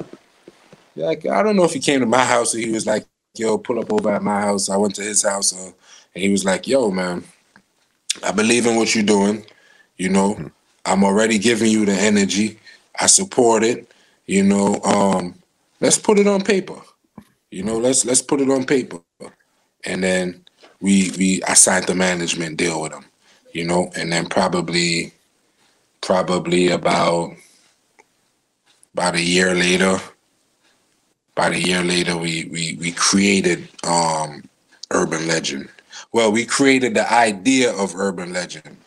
Like, I don't know if he came to my house or he was like, yo, pull up over at my house. I went to his house uh, and he was like, yo, man, I believe in what you're doing. You know, mm-hmm. I'm already giving you the energy. I support it. You know, um, let's put it on paper. You know, let's let's put it on paper and then we we I signed the management deal with him, you know, and then probably probably about about a year later, about a year later, we we we created um Urban Legend. Well, we created the idea of Urban Legend,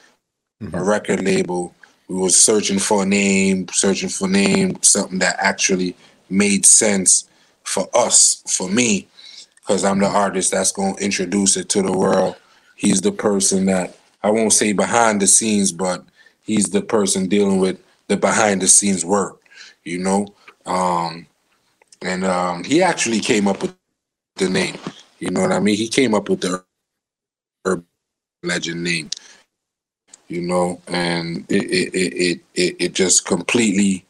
mm-hmm. a record label. We was searching for a name, searching for a name, something that actually made sense for us, for me, because I'm the artist that's going to introduce it to the world. He's the person that I won't say behind the scenes, but he's the person dealing with the behind the scenes work, you know. Um, and um, he actually came up with the name. You know what I mean? He came up with the urban legend name. You know, and it it it it, it just completely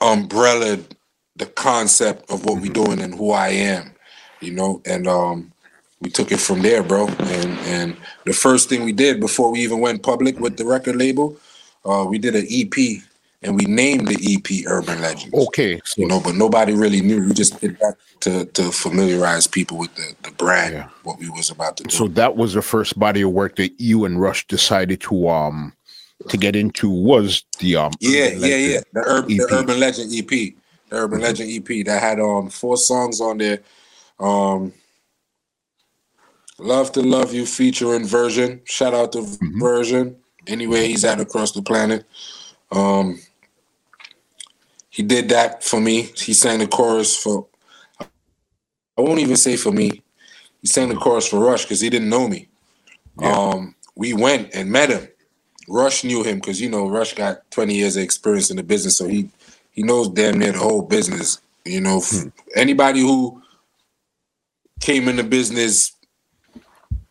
umbrellaed the concept of what we're mm-hmm. doing and who I am, you know, and um, we took it from there, bro. And and the first thing we did before we even went public with the record label, uh, we did an EP and we named the EP Urban Legends. Okay, so, you know, but nobody really knew. We just did that to to familiarize people with the the brand, yeah. what we was about to do. So that was the first body of work that you and Rush decided to um to get into was the um yeah yeah yeah the, Ur- the Urban Legend EP. Urban Legend EP that had um four songs on there. Um Love to Love You featuring Vershon. Shout out to mm-hmm. Vershon. Anyway, he's at across the planet. Um he did that for me. He sang the chorus for I won't even say for me. He sang the chorus for Rush because he didn't know me. Yeah. Um we went and met him. Rush knew him because you know Rush got 20 years of experience in the business, so he he knows damn near the whole business. You know, hmm. anybody who came in the business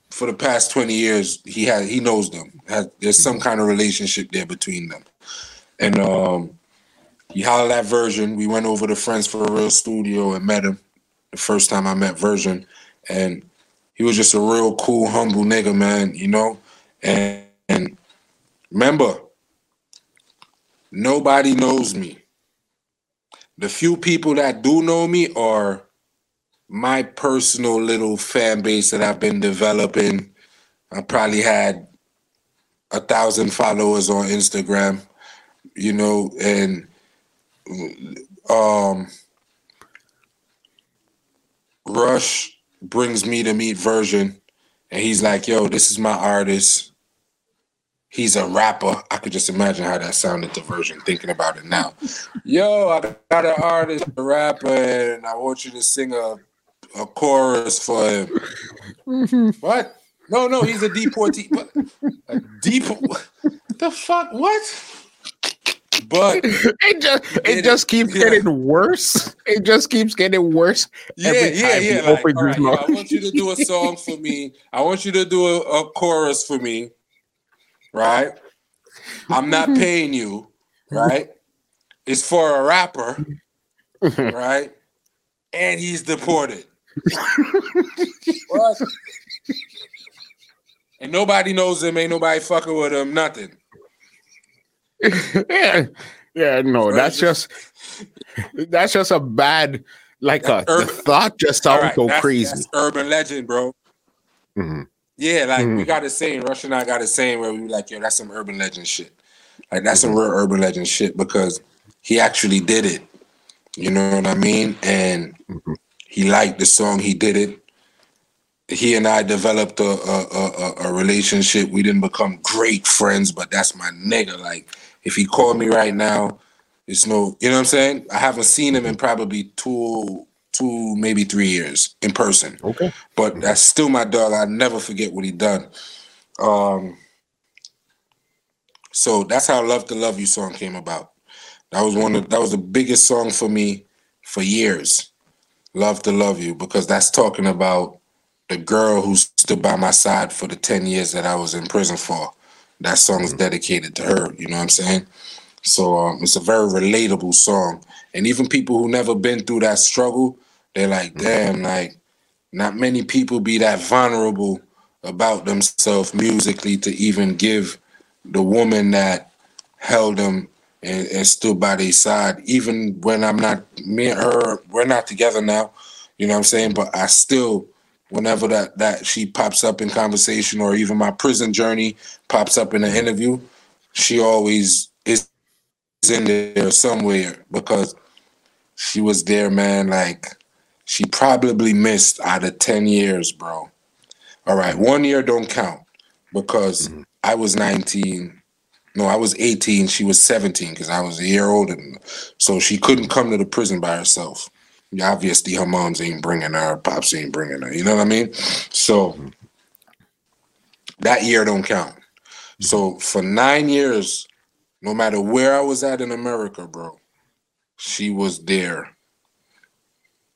for the past 20 years, he had he knows them. Has, there's some kind of relationship there between them. And um he hollered at Vershon. We went over to Friends for a Real Studio and met him the first time I met Vershon. And he was just a real cool, humble nigga, man, you know? And, and remember, nobody knows me the few people that do know me are my personal little fan base that I've been developing. I probably had a thousand followers on Instagram, you know, and um Rush brings me to meet Vershon, and he's like, "Yo, this is my artist." He's a rapper. I could just imagine how that sounded to Vershon thinking about it now. Yo, I got an artist, a rapper, and I want you to sing a, a chorus for him. Mm-hmm. What? No, no, he's a deportee. What? A deport? The fuck? What? But it just it, it just keeps yeah. getting worse. It just keeps getting worse. Yeah, yeah, yeah. Like, right, yeah. I want you to do a song for me. I want you to do a, a chorus for me. Right? I'm not paying you. Right? It's for a rapper. Right? And he's deported. what? And nobody knows him. Ain't nobody fucking with him. Nothing. yeah, yeah. No, that's just that's just a bad like a urban, the thought just sounds right, so that's, crazy. That's urban legend, bro. Mm-hmm. Yeah, like mm-hmm. we got a saying. Rush and I got a saying where we were like, "Yo, that's some urban legend shit." Like that's mm-hmm. some real urban legend shit because he actually did it. You know what I mean? And mm-hmm. he liked the song. He did it he and I developed a, a, a, a, relationship. We didn't become great friends, but that's my nigga. Like, if he called me right now, it's no, you know what I'm saying? I haven't seen him in probably two, two, maybe three years in person. Okay. But that's still my dog. I never forget what he done. Um, so that's how "Love to Love You" song came about. That was one of that was the biggest song for me for years. "Love to Love You" because that's talking about the girl who stood by my side for the 10 years that I was in prison for. That song is mm-hmm. dedicated to her, you know what I'm saying? So um, it's a very relatable song. And even people who never been through that struggle, they're like, mm-hmm. damn, like, not many people be that vulnerable about themselves musically to even give the woman that held them and, and stood by their side, even when I'm not, me and her, we're not together now, you know what I'm saying? But I still whenever that that she pops up in conversation or even my prison journey pops up in an interview, she always in there somewhere because she was there, man. Like she probably missed out of 10 years, bro. All right, one year don't count because mm-hmm. I was 19. No, I was 18. She was 17 because I was a year older than her. So she couldn't come to the prison by herself obviously her mom's ain't bringing her, pops ain't bringing her. You know what I mean? So that year don't count. So for nine years, no matter where I was at in America, bro, she was there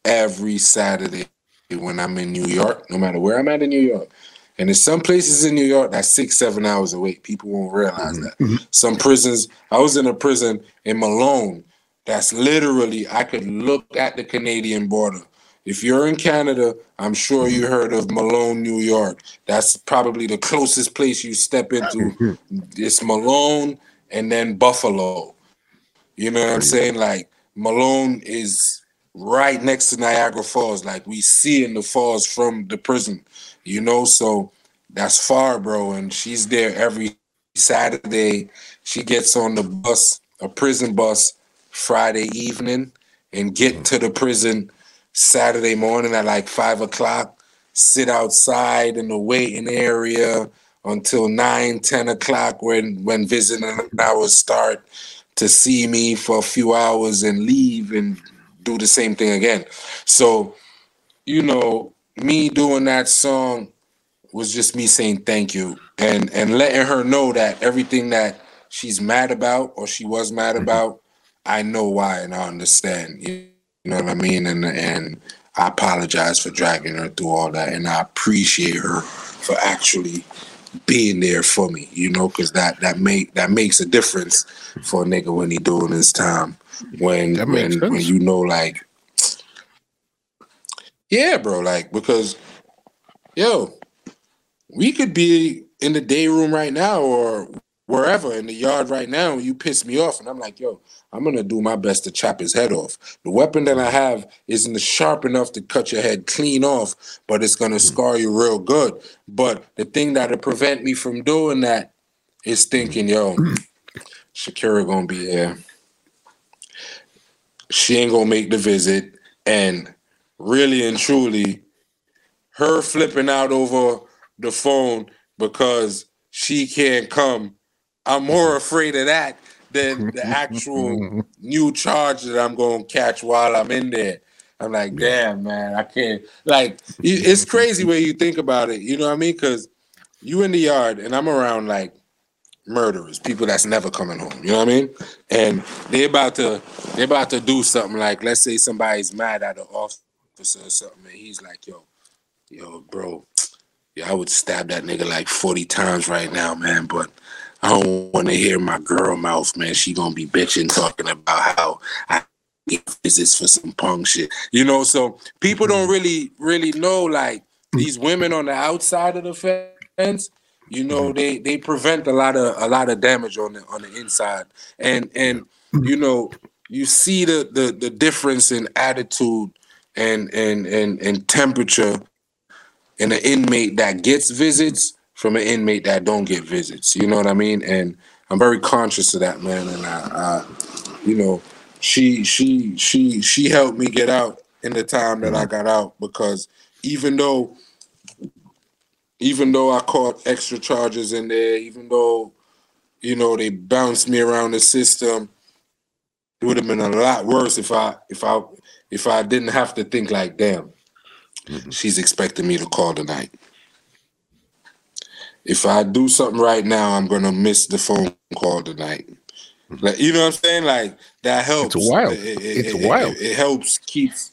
every Saturday when I'm in New York, no matter where I'm at in New York. And in some places in New York that's six, seven hours away. People won't realize that. Mm-hmm. Some prisons, I was in a prison in Malone that's literally, I could look at the Canadian border. If you're in Canada, I'm sure you heard of Malone, New York. That's probably the closest place you step into. It's Malone and then Buffalo. You know what I'm saying? Like Malone is right next to Niagara Falls. Like we see in the falls from the prison, you know. So that's far, bro. And she's there every Saturday. She gets on the bus, a prison bus, Friday evening and get mm-hmm. to the prison Saturday morning at like five o'clock, sit outside in the waiting area until nine, ten o'clock when when visiting hours start to see me for a few hours and leave and do the same thing again. So, you know, me doing that song was just me saying thank you and and letting her know that everything that she's mad about or she was mad mm-hmm. about I know why and I understand. You know what I mean? And and I apologize for dragging her through all that, and I appreciate her for actually being there for me. You know, because that that make that makes a difference for a nigga when he doing his time. When when when you know like, yeah, bro, like because yo, we could be in the day room right now or wherever in the yard right now and you piss me off and I'm like, yo, I'm gonna do my best to chop his head off. The weapon that I have isn't sharp enough to cut your head clean off, but it's gonna mm-hmm. scar you real good. But the thing that'll prevent me from doing that is thinking, yo, Shakira gonna be here. She ain't gonna make the visit, and really and truly her flipping out over the phone because she can't come. I'm more afraid of that than the actual new charge that I'm going to catch while I'm in there. I'm like, damn, man, I can't. Like, it's crazy when you think about it. You know what I mean? Because you in the yard and I'm around like murderers, people that's never coming home. You know what I mean? And they about to they about to do something like, let's say somebody's mad at an officer or something, and he's like, yo, yo, bro, yeah, I would stab that nigga like 40 times right now, man, but I don't want to hear my girl mouth, man. She gonna be bitching talking about how I is this for some punk shit. You know, so people don't mm-hmm. really, really know like mm. these women on the outside of the fence, you know, mm-hmm. they they prevent a lot of a lot of damage on the on the inside. And and mm. you know, you see the the the difference in attitude and and and and temperature in an inmate that gets visits from an inmate that don't get visits. You know what I mean? And I'm very conscious of that, man. And I, I you know, she she she she helped me get out in the time that I got out because even though even though I caught extra charges in there, even though you know they bounced me around the system, it would have been a lot worse if I if I if I didn't have to think like, damn, mm-hmm. she's expecting me to call tonight. If I do something right now, I'm gonna miss the phone call tonight. Like you know what I'm saying? Like that helps. It's wild. It, it, it's it, wild. It, helps keeps.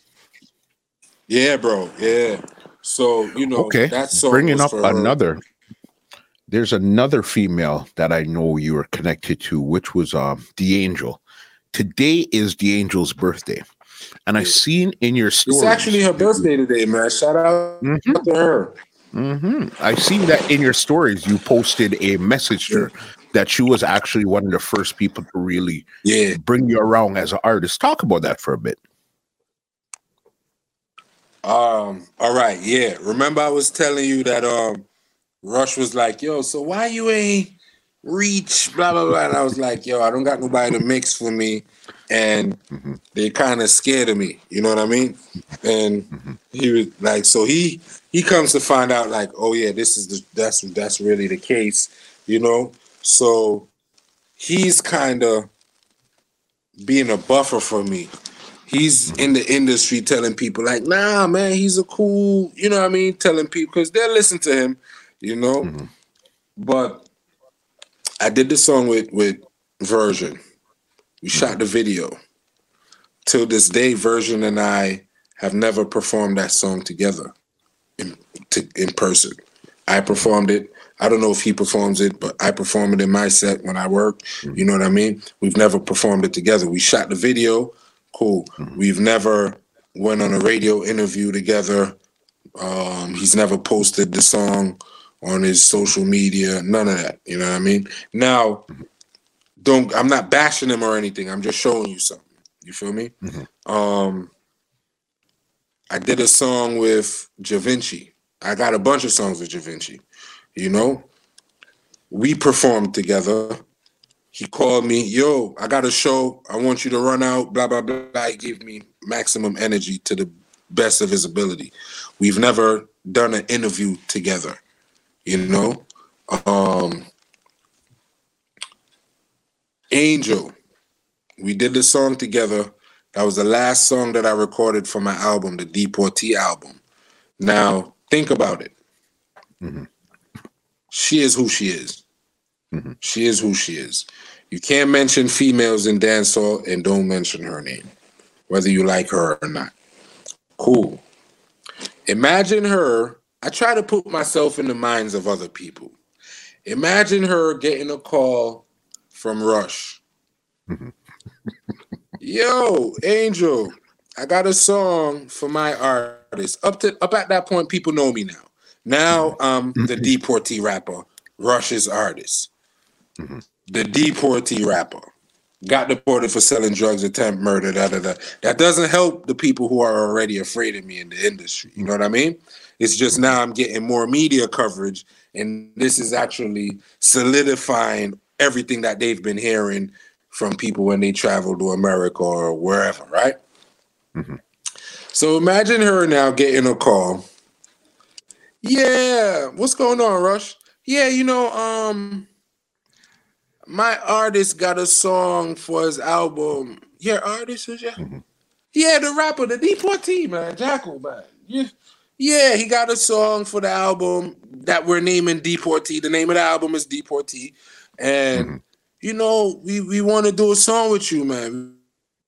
Yeah, bro. Yeah. So you know. Okay. That's bringing up another. There's another female that I know you are connected to, which was um D'Angel. Today is D'Angel's birthday, and I seen in your story. It's actually her birthday today, man. Shout out mm-hmm. to her. Mm-hmm. I seen that in your stories. You posted a message to her that she was actually one of the first people to really yeah bring you around as an artist. Talk about that for a bit. Um. All right. Yeah. Remember, I was telling you that um, Rush was like, "Yo, so why you ain't reach?" Blah blah blah. And I was like, "Yo, I don't got nobody to mix for me." and mm-hmm. they kind of scared of me. You know what I mean? And mm-hmm. he was like, so he he comes to find out like, oh yeah, this is the that's that's really the case. You know, so he's kind of being a buffer for me. He's mm-hmm. in the industry telling people like, nah, man, he's a cool, you know what I mean? Telling people because they'll listen to him, you know. Mm-hmm. But I did the song with with Vershon. We shot the video. Till this day, Vershon and I have never performed that song together to, in person. I performed it I don't know if he performs it, but I perform it in my set when I work. Mm-hmm. You know what I mean? We've never performed it together. We shot the video, cool. Mm-hmm. We've never went on a radio interview together. Um, he's never posted the song on his social media, none of that. You know what I mean? Now, mm-hmm. don't I'm not bashing him or anything. I'm just showing you something. You feel me? Mm-hmm. Um, I did a song with Javinci. I got a bunch of songs with Javinci. You know, we performed together. He called me, yo, I got a show. I want you to run out, blah, blah, blah. He gave me maximum energy to the best of his ability. We've never done an interview together, you know? Um, Angel, we did the song together. That was the last song that I recorded for my album, the Deportee album. Now, think about it. Mm-hmm she is who she is. Mm-hmm. She is who she is. You can't mention females in dancehall and don't mention her name, whether you like her or not. Cool. Imagine her. I try to put myself in the minds of other people. Imagine her getting a call from Rush. Mm-hmm. Yo, Angel, I got a song for my artist. Up to up at that point, people know me now. Now I'm mm-hmm. the deportee rapper, Rush's artist. Mm-hmm. The deportee rapper. Got deported for selling drugs, attempt murder, da, da, da. That doesn't help the people who are already afraid of me in the industry. You know what I mean? It's just now I'm getting more media coverage, and this is actually solidifying everything that they've been hearing from people when they travel to America or wherever, right? Mm-hmm. So imagine her now getting a call. Yeah, what's going on, Rush? Yeah, you know, um, my artist got a song for his album. Your artist is yeah? Mm-hmm. Yeah, the rapper, the Deportee, man, Jackal, man. Yeah. Yeah, he got a song for the album that we're naming Deportee. The name of the album is Deportee. And mm-hmm. you know, we we want to do a song with you, man.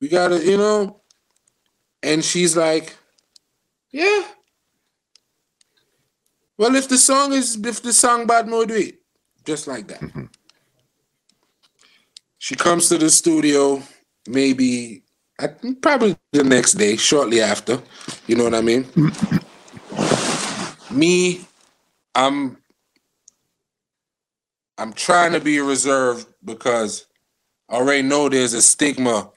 We gotta, you know. And she's like, Yeah. Well, if the song is if the song bad more do it. Just like that. Mm-hmm. She comes to the studio maybe probably the next day, shortly after. You know what I mean? Me, I'm I'm trying to be reserved because I already know there's a stigma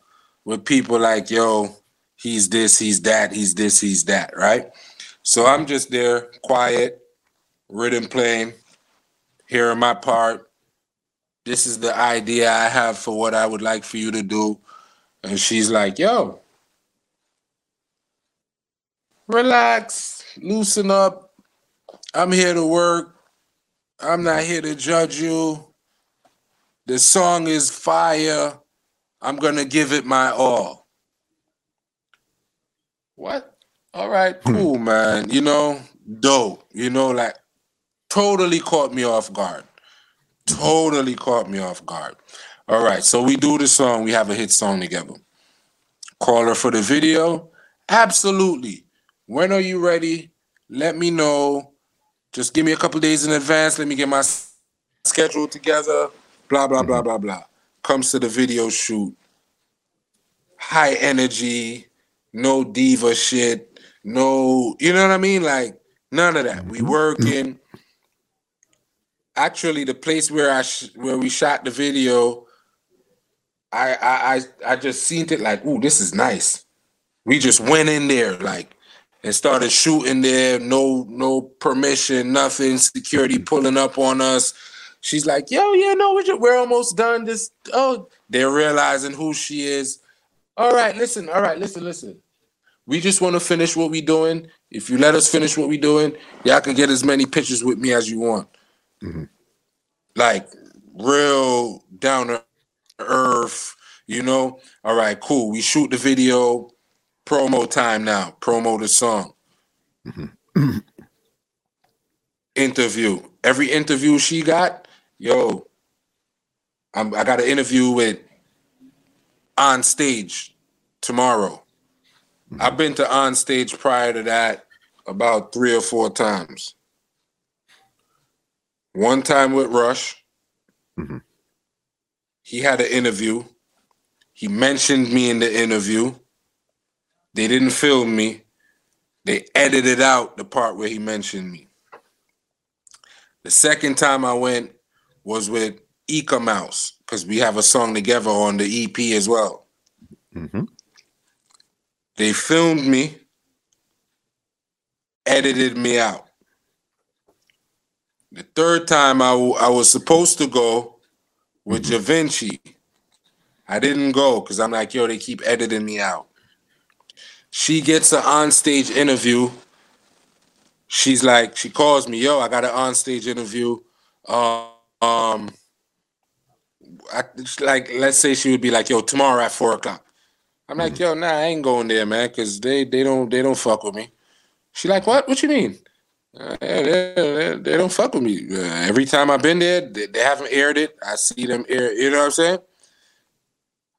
with people like, yo, he's this, he's that, he's this, he's that, right? So I'm just there, quiet, rhythm playing, hearing my part. This is the idea I have for what I would like for you to do. And she's like, yo, relax, loosen up. I'm here to work. I'm not here to judge you. The song is fire. I'm going to give it my all. What? All right, hmm. cool, man. You know, dope. You know, like totally caught me off guard. Totally caught me off guard. All right, so we do the song. We have a hit song together. Call her for the video. Absolutely. When are you ready? Let me know. Just give me a couple days in advance. Let me get my schedule together. Blah blah blah blah blah. Comes to the video shoot. High energy, no diva shit, no, you know what I mean? Like none of that. We mm-hmm. working. Actually, the place where I sh- where we shot the video, I I I, I just seen it like, ooh, this is nice. We just went in there like and started shooting there. No, no permission, nothing. Security pulling up on us. She's like, "Yo, yeah, no, we're, we're almost done." This, oh, they're realizing who she is. All right, listen. All right, listen, listen. We just want to finish what we're doing. If you let us finish what we're doing, y'all can get as many pictures with me as you want. Mm-hmm. Like real down to earth, you know. All right, cool. We shoot the video promo time now. Promo the song. Mm-hmm. interview. Every interview she got, yo, I'm, I got an interview with on stage tomorrow. Mm-hmm. I've been to on stage prior to that about three or four times. One time with Rush. Mm-hmm. He had an interview. He mentioned me in the interview. They didn't film me. They edited out the part where he mentioned me. The second time I went was with Eek-A-Mouse because we have a song together on the EP as well. Mm-hmm. They filmed me, edited me out. The third time I, w- I was supposed to go with mm-hmm. Javinci. I didn't go because I'm like, yo, they keep editing me out. She gets an on-stage interview. She's like, she calls me, yo, I got an on-stage interview. Uh, um, I, like, let's say she would be like, yo, tomorrow at four o'clock. I'm like, mm-hmm. yo, nah, I ain't going there, man, because they they don't they don't fuck with me. She like, what? What you mean? Uh, they, they, they, don't fuck with me. Uh, every time I've been there, they, they, haven't aired it. I see them air. You know what I'm saying?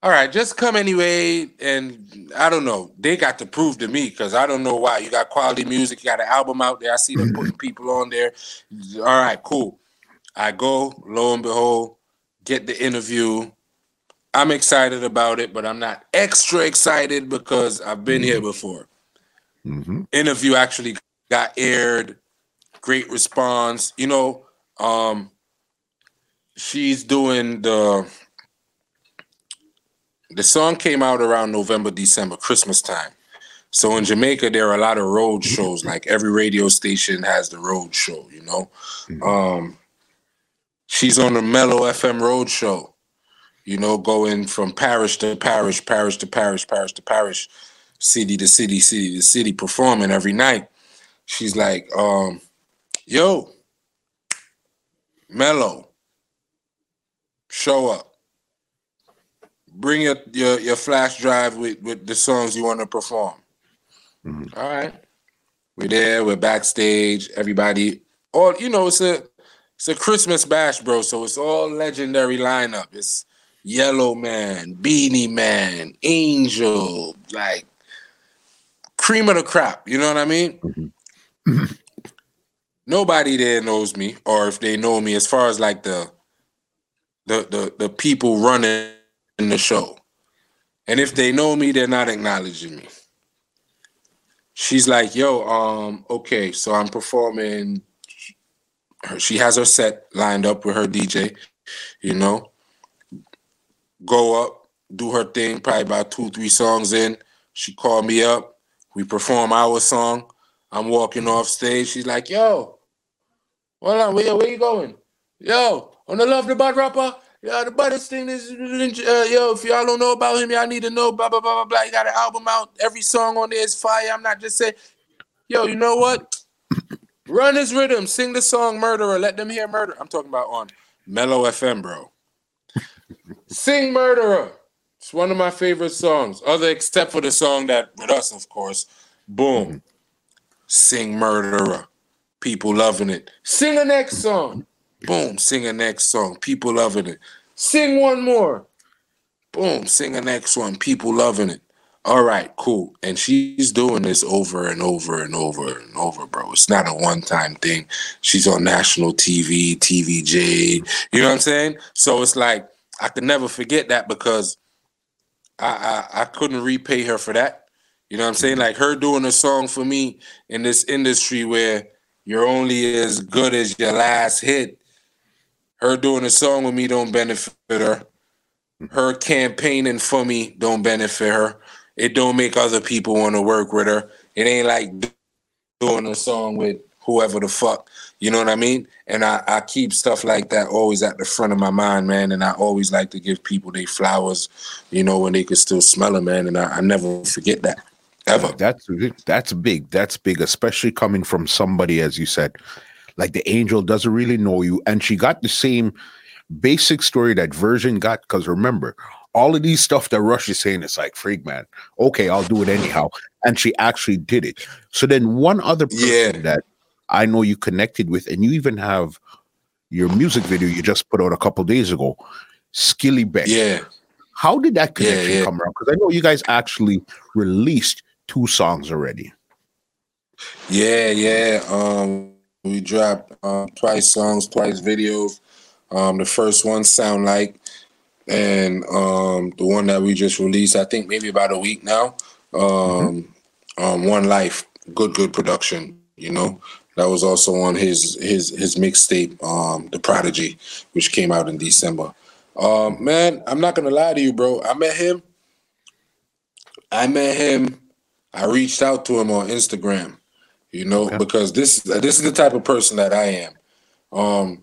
all right, just come anyway. And I don't know. They got to prove to me because I don't know why. You got quality music. You got an album out there. I see them putting people on there. All right, cool. I go, lo and behold, get the interview. I'm excited about it, but I'm not extra excited because I've been here mm-hmm. before. Mm-hmm. Interview actually got aired. Great response. You know, um, she's doing the the song came out around November, December, Christmas time. So in Jamaica, there are a lot of road shows. Like every radio station has the road show, you know. Mm-hmm. Um, she's on the Mello FM road show, you know, going from parish to parish, parish to parish, parish to parish, city to city, city to city, performing every night. She's like, um, yo, Mello, show up. Bring your, your, your flash drive with, with the songs you want to perform. Mm-hmm. All right. We're there, we're backstage, everybody. All you know, it's a it's a Christmas bash, bro. So it's all legendary lineup. It's Yellow Man, Beenie Man, Angel, like cream of the crop. You know what I mean? Mm-hmm. Nobody there knows me, or if they know me, as far as like the the the, the people running the show. And if they know me, they're not acknowledging me. She's like, yo, um, okay, so I'm performing. She has her set lined up with her DJ, you know go up, do her thing, probably about two, three songs in. She called me up. We perform our song. I'm walking off stage. She's like, yo, hold on, where, where you going? Yo, on the Love the Bud rapper? Yeah, the baddest thing is, uh, yo, if y'all don't know about him, y'all need to know, blah, blah, blah, blah, blah. He got an album out. Every song on there is fire. I'm not just saying, yo, you know what? Run his rhythm. Sing the song Murderer. Let them hear Murder. I'm talking about on Mello FM, bro. Sing Murderer. It's one of my favorite songs, other except for the song that with us, of course. Boom. Sing Murderer. People loving it. Sing the next song. Boom. Sing the next song. People loving it. Sing one more. Boom. Sing the next one. People loving it. All right, cool. And she's doing this over and over and over and over, bro. It's not a one time thing. She's on national TV, TVJ. You know what I'm saying? So it's like, I could never forget that because I, I, I couldn't repay her for that. You know what I'm saying? Like her doing a song for me in this industry where you're only as good as your last hit. Her doing a song with me don't benefit her. Her campaigning for me don't benefit her. It don't make other people want to work with her. It ain't like doing a song with whoever the fuck. You know what I mean? And I, I keep stuff like that always at the front of my mind, man. And I always like to give people their flowers, you know, when they can still smell them, man. And I, I never forget that. Ever. That's that's big. That's big, especially coming from somebody, as you said, like D'Angel doesn't really know you. And she got the same basic story that Vershon got. Because remember, all of these stuff that Rush is saying, it's like, freak man, okay, I'll do it anyhow. And she actually did it. So then one other person yeah. that I know you connected with, and you even have your music video you just put out a couple days ago, Skillibeng. Yeah. How did that connection yeah, yeah. come around? Because I know you guys actually released two songs already. Yeah, yeah. Um, we dropped um, twice songs, twice videos. Um, the first one, Sound Like, and um, the one that we just released, I think maybe about a week now. Um, mm-hmm. um, One Life, good, good production. You know, that was also on his his his mixtape, um, The Prodigy, which came out in December. Um, man, I'm not gonna lie to you, bro. I met him. I met him. I reached out to him on Instagram, you know, okay. because this this is the type of person that I am. Um,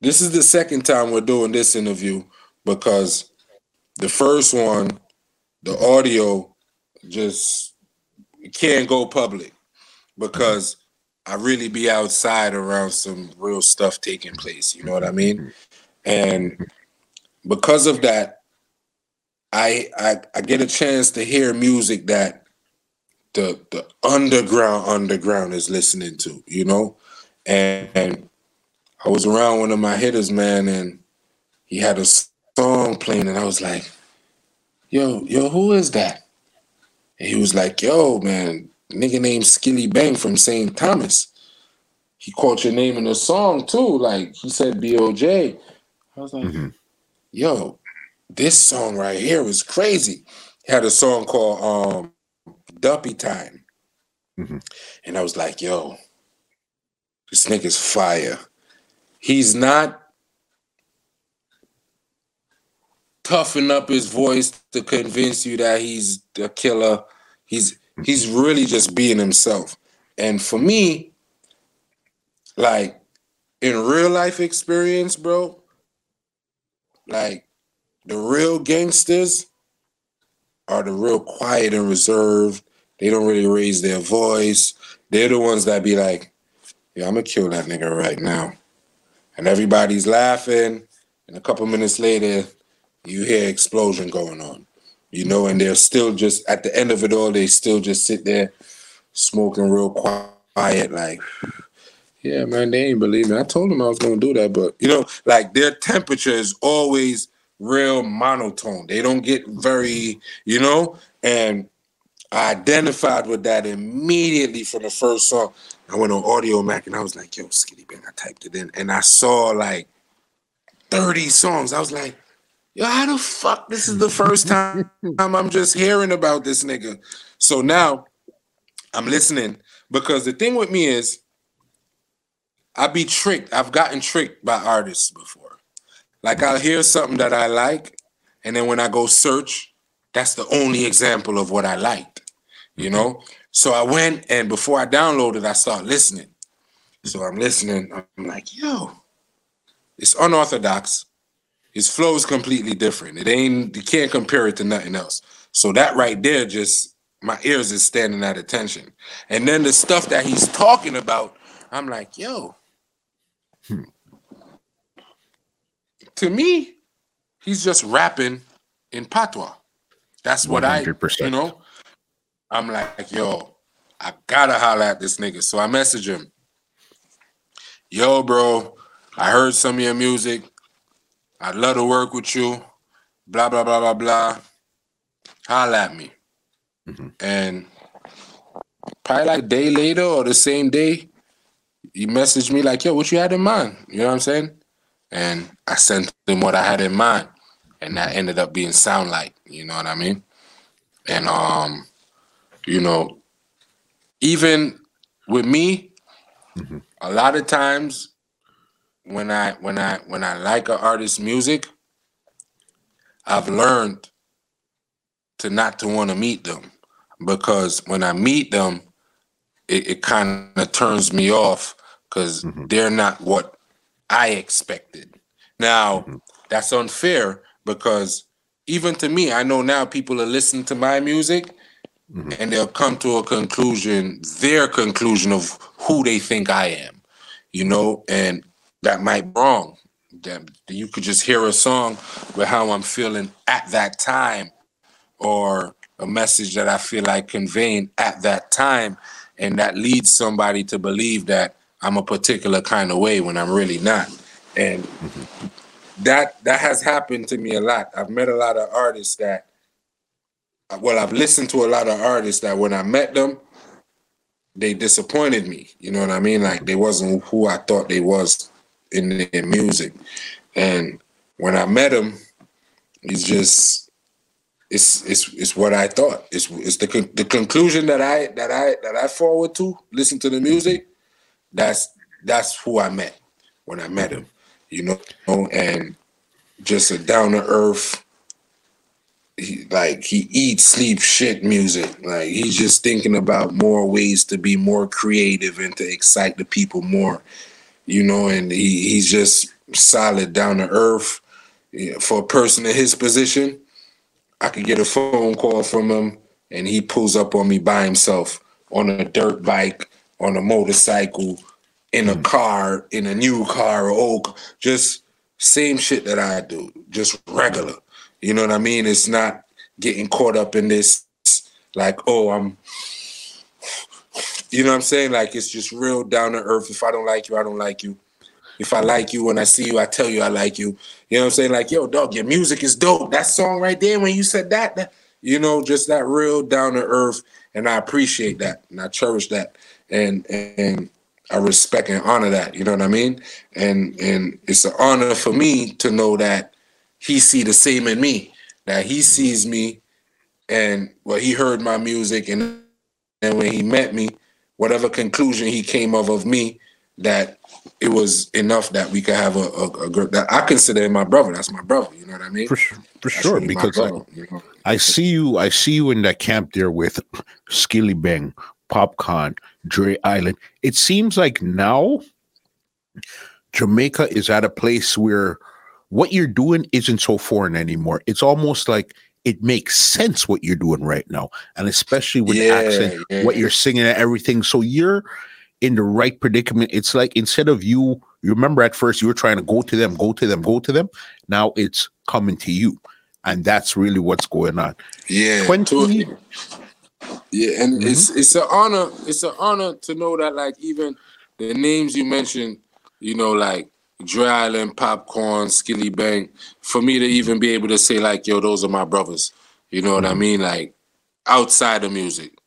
this is the second time we're doing this interview because the first one, the audio just can't go public because I really be outside around some real stuff taking place. You know what I mean? And because of that, I I, I get a chance to hear music that the the underground underground is listening to. You know, and, and I was around one of my hitters, man, and he had a song playing, and I was like, "Yo, yo, who is that?" And he was like, "Yo, man, nigga named Skillibeng from St. Thomas. He called your name in the song too. Like he said BOJ. I was like, mm-hmm. yo, this song right here was crazy. He had a song called um Duppy Time. Mm-hmm. And I was like, yo, this nigga's fire. He's not toughen up his voice to convince you that he's a killer. He's He's really just being himself. And for me, like in real life experience, bro, like the real gangsters are the real quiet and reserved. They don't really raise their voice. They're the ones that be like, "Yeah, I'm gonna kill that nigga right now," and everybody's laughing. And a couple minutes later, you hear explosion going on. You know, and they're still just at the end of it all. They still just sit there smoking real quiet, like yeah, man, they ain't believe me. I told them I was gonna do that, but you know, like their temperature is always real monotone. They don't get very, you know, and I identified with that immediately from the first song. I went on Audiomack and I was like, yo, Skillibeng, I typed it in and I saw like 30 songs. I was like, yo, how the fuck? This is the first time I'm just hearing about this nigga. So now I'm listening because the thing with me is I be tricked. I've gotten tricked by artists before. Like I'll hear something that I like, and then when I go search, that's the only example of what I liked. You know? So I went and before I downloaded, I start listening. So I'm listening. I'm like, yo, it's unorthodox. His flow is completely different. It ain't you can't compare it to nothing else. So that right there just my ears is standing at attention. And then the stuff that he's talking about, I'm like, yo, Hmm. To me, he's just rapping in patois. That's what 100%. I, you know. I'm like, yo, I gotta holler at this nigga. So I message him, yo, bro, I heard some of your music. I'd love to work with you. Blah blah blah blah blah. Holla at me. Mm-hmm. And probably like a day later or the same day, he messaged me like, "Yo, what you had in mind?" You know what I'm saying? And I sent him what I had in mind, and that ended up being Soundlight. You know what I mean? And um, you know, even with me, mm-hmm. a lot of times when I when I when I like an artist's music, I've learned to not to want to meet them because when I meet them, it, it kind of turns me off because mm-hmm. they're not what I expected. Now, mm-hmm. that's unfair because even to me, I know now people are listening to my music mm-hmm. and they'll come to a conclusion, their conclusion of who they think I am, you know, and that might be wrong. That you could just hear a song with how I'm feeling at that time or a message that I feel like conveying at that time and that leads somebody to believe that I'm a particular kind of way when I'm really not. And that that has happened to me a lot. I've met a lot of artists that well, I've listened to a lot of artists that when I met them, they disappointed me. You know what I mean? Like they wasn't who I thought they was in their music. And when I met him, he's just it's it's it's what I thought. It's it's the the conclusion that I that I that I forward to. Listen to the music. That's that's who I met when I met him. You know, and just a down to earth. He, like he eats, sleep, shit music. Like he's just thinking about more ways to be more creative and to excite the people more. You know, and he, he's just solid, down to earth. for a person in his position, I could get a phone call from him and he pulls up on me by himself on a dirt bike, on a motorcycle, in a hmm. car, in a new car or old, just same shit that I do, just regular. You know what I mean? It's not getting caught up in this like, oh, I'm you know what I'm saying? Like it's just real down to earth. If I don't like you, I don't like you. If I like you, when I see you, I tell you I like you. You know what I'm saying? Like, yo, dog, your music is dope. That song right there, when you said that, that you know, just that real down to earth. And I appreciate that. And I cherish that. And and I respect and honor that. You know what I mean? And and it's an honor for me to know that he see the same in me. That he sees me and well, he heard my music and and when he met me, whatever conclusion he came of of me, that it was enough that we could have a, a, a group that I consider him my brother. That's my brother. You know what I mean? For sure, for sure. Because brother, I, you know? I see you, I see you in that camp there with Skillibeng, Popcaan, Dre Island. It seems like now Jamaica is at a place where what you're doing isn't so foreign anymore. It's almost like it makes sense what you're doing right now, and especially with yeah, the accent, yeah. what you're singing and everything. So you're in the right predicament. It's like instead of you, you remember at first you were trying to go to them, go to them, go to them. Now it's coming to you, and that's really what's going on. Yeah, 20, yeah, and mm-hmm. it's it's an honor. It's an honor to know that like even the names you mentioned, you know, like Dre Island, Popcaan, Skillibeng, for me to even be able to say like, yo, those are my brothers. You know what I mm-hmm. mean? Like outside of music,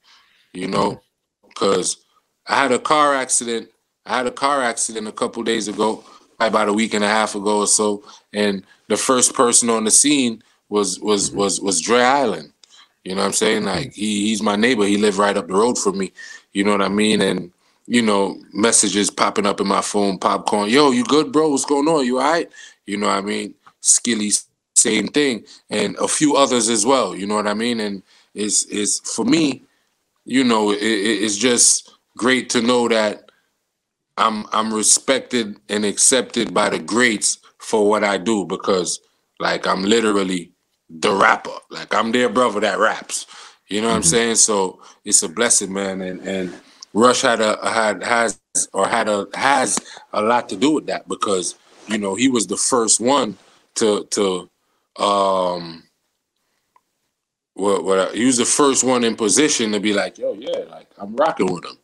you know, because mm-hmm. I had a car accident. I had a car accident a couple days ago, about a week and a half ago or so, and the first person on the scene was was mm-hmm. was was Dre Island. You know what I'm saying? Like he he's my neighbor. He lived right up the road from me. You know what I mean? And you know, messages popping up in my phone, Popcaan. Yo, you good, bro? What's going on? You all right? You know what I mean? Skilly, same thing, and a few others as well. You know what I mean? And it's it's for me, you know, it, it's just great to know that I'm I'm respected and accepted by the greats for what I do because like I'm literally the rapper. Like I'm their brother that raps. You know what mm-hmm. I'm saying? So it's a blessing, man. And and Rush had a had has or had a has a lot to do with that because you know he was the first one to to um what what he was the first one in position to be like yo yeah like I'm rocking with him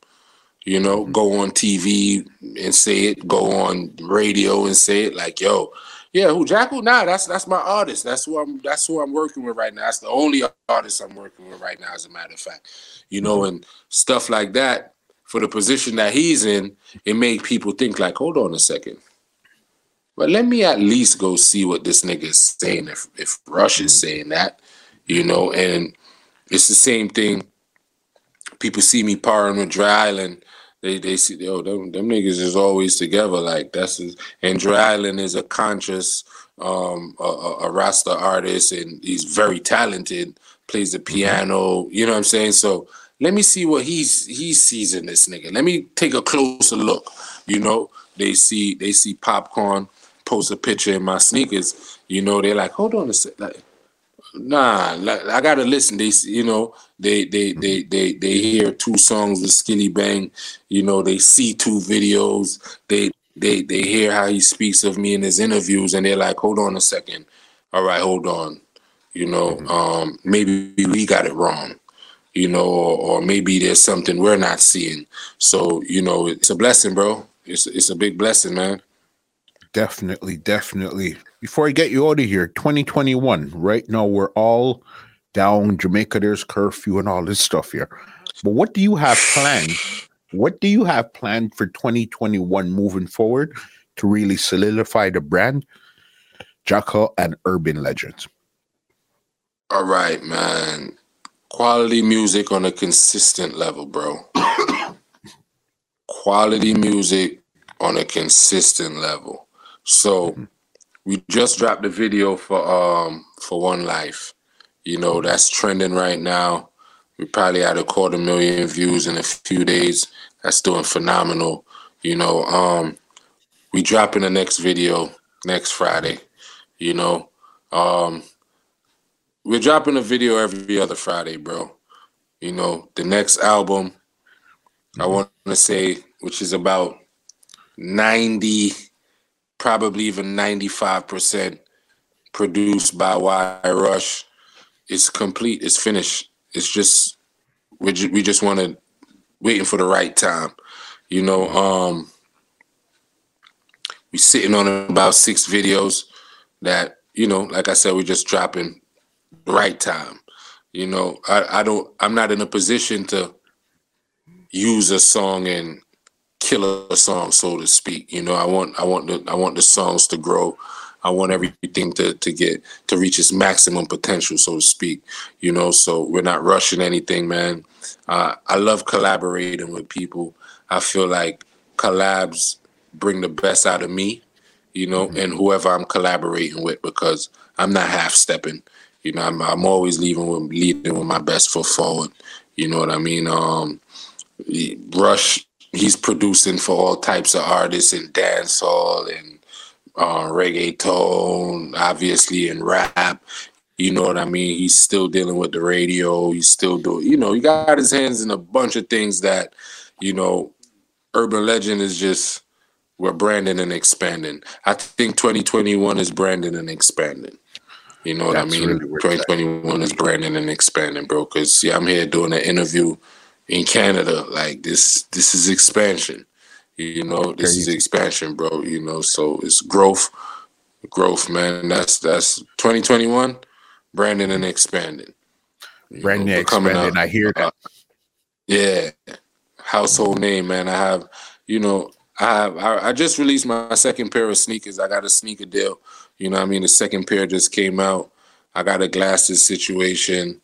you know mm-hmm. go on TV and say it go on radio and say it like yo yeah, who Jackal? Nah, that's that's my artist. That's who I'm. That's who I'm working with right now. That's the only artist I'm working with right now, as a matter of fact. You know, mm-hmm. and stuff like that. For the position that he's in, it made people think like, hold on a second. But let me at least go see what this nigga is saying. If if Rush is saying that, you know, and it's the same thing. People see me parring with Dre Island they they see yo them them niggas is always together like that's his, and Dre Island is a conscious um a, a, Rasta artist and he's very talented plays the mm-hmm. piano you know what I'm saying so let me see what he's he sees in this nigga let me take a closer look you know they see they see Popcaan post a picture in my sneakers you know they're like hold on a sec like Nah, I gotta listen. They, you know, they they they they they hear two songs with Bang. You know, they see two videos. They they they hear how he speaks of me in his interviews, and they're like, "Hold on a second. All right, hold on. You know, mm-hmm. um, maybe we got it wrong. You know, or, or maybe there's something we're not seeing. So, you know, it's a blessing, bro. It's it's a big blessing, man. Definitely, definitely. Before I get you out of here, 2021, right now we're all down Jamaica, there's curfew and all this stuff here. But what do you have planned? What do you have planned for 2021 moving forward to really solidify the brand, Jackal and Urban Legends? All right, man. Quality music on a consistent level, bro. Quality music on a consistent level. So we just dropped the video for um for One Life. You know, that's trending right now. We probably had a quarter million views in a few days. That's doing phenomenal. You know, um we dropping the next video next Friday. You know, um we're dropping a video every other Friday, bro. You know, the next album, I want to say, which is about 90 probably even 95% produced by Y Rush. It's complete. It's finished. It's just we just, we just want to waiting for the right time. You know, um we're sitting on about six videos that you know, like I said, we're just dropping right time. You know, I, I don't I'm not in a position to use a song and kill a song, so to speak. You know, I want I want the I want the songs to grow. I want everything to to get to reach its maximum potential, so to speak. You know, so we're not rushing anything, man. Uh, I love collaborating with people. I feel like collabs bring the best out of me, you know, mm-hmm. and whoever I'm collaborating with because I'm not half stepping. You know, I'm, I'm always leaving with leading with my best foot forward. You know what I mean? Um, Rush he's producing for all types of artists in dancehall and uh, reggaeton, obviously in rap. You know what I mean? He's still dealing with the radio. He's still doing, you know, he got his hands in a bunch of things that, you know, Urban Legend is just we're branding and expanding. I think 2021 is branding and expanding. You know what That's I mean? Really 2021 is branding and expanding, bro. Cause see, I'm here doing an interview in Canada. Like this, this is expansion. You know, this is expansion, bro. You know, so it's growth, growth, man. That's that's 2021, branding and expanding. Branding and expanding. I hear that. Uh, yeah, household name, man. I have, you know, I have. I, I just released my second pair of sneakers. I got a sneaker deal. You know, I mean, the second pair just came out. I got a glasses situation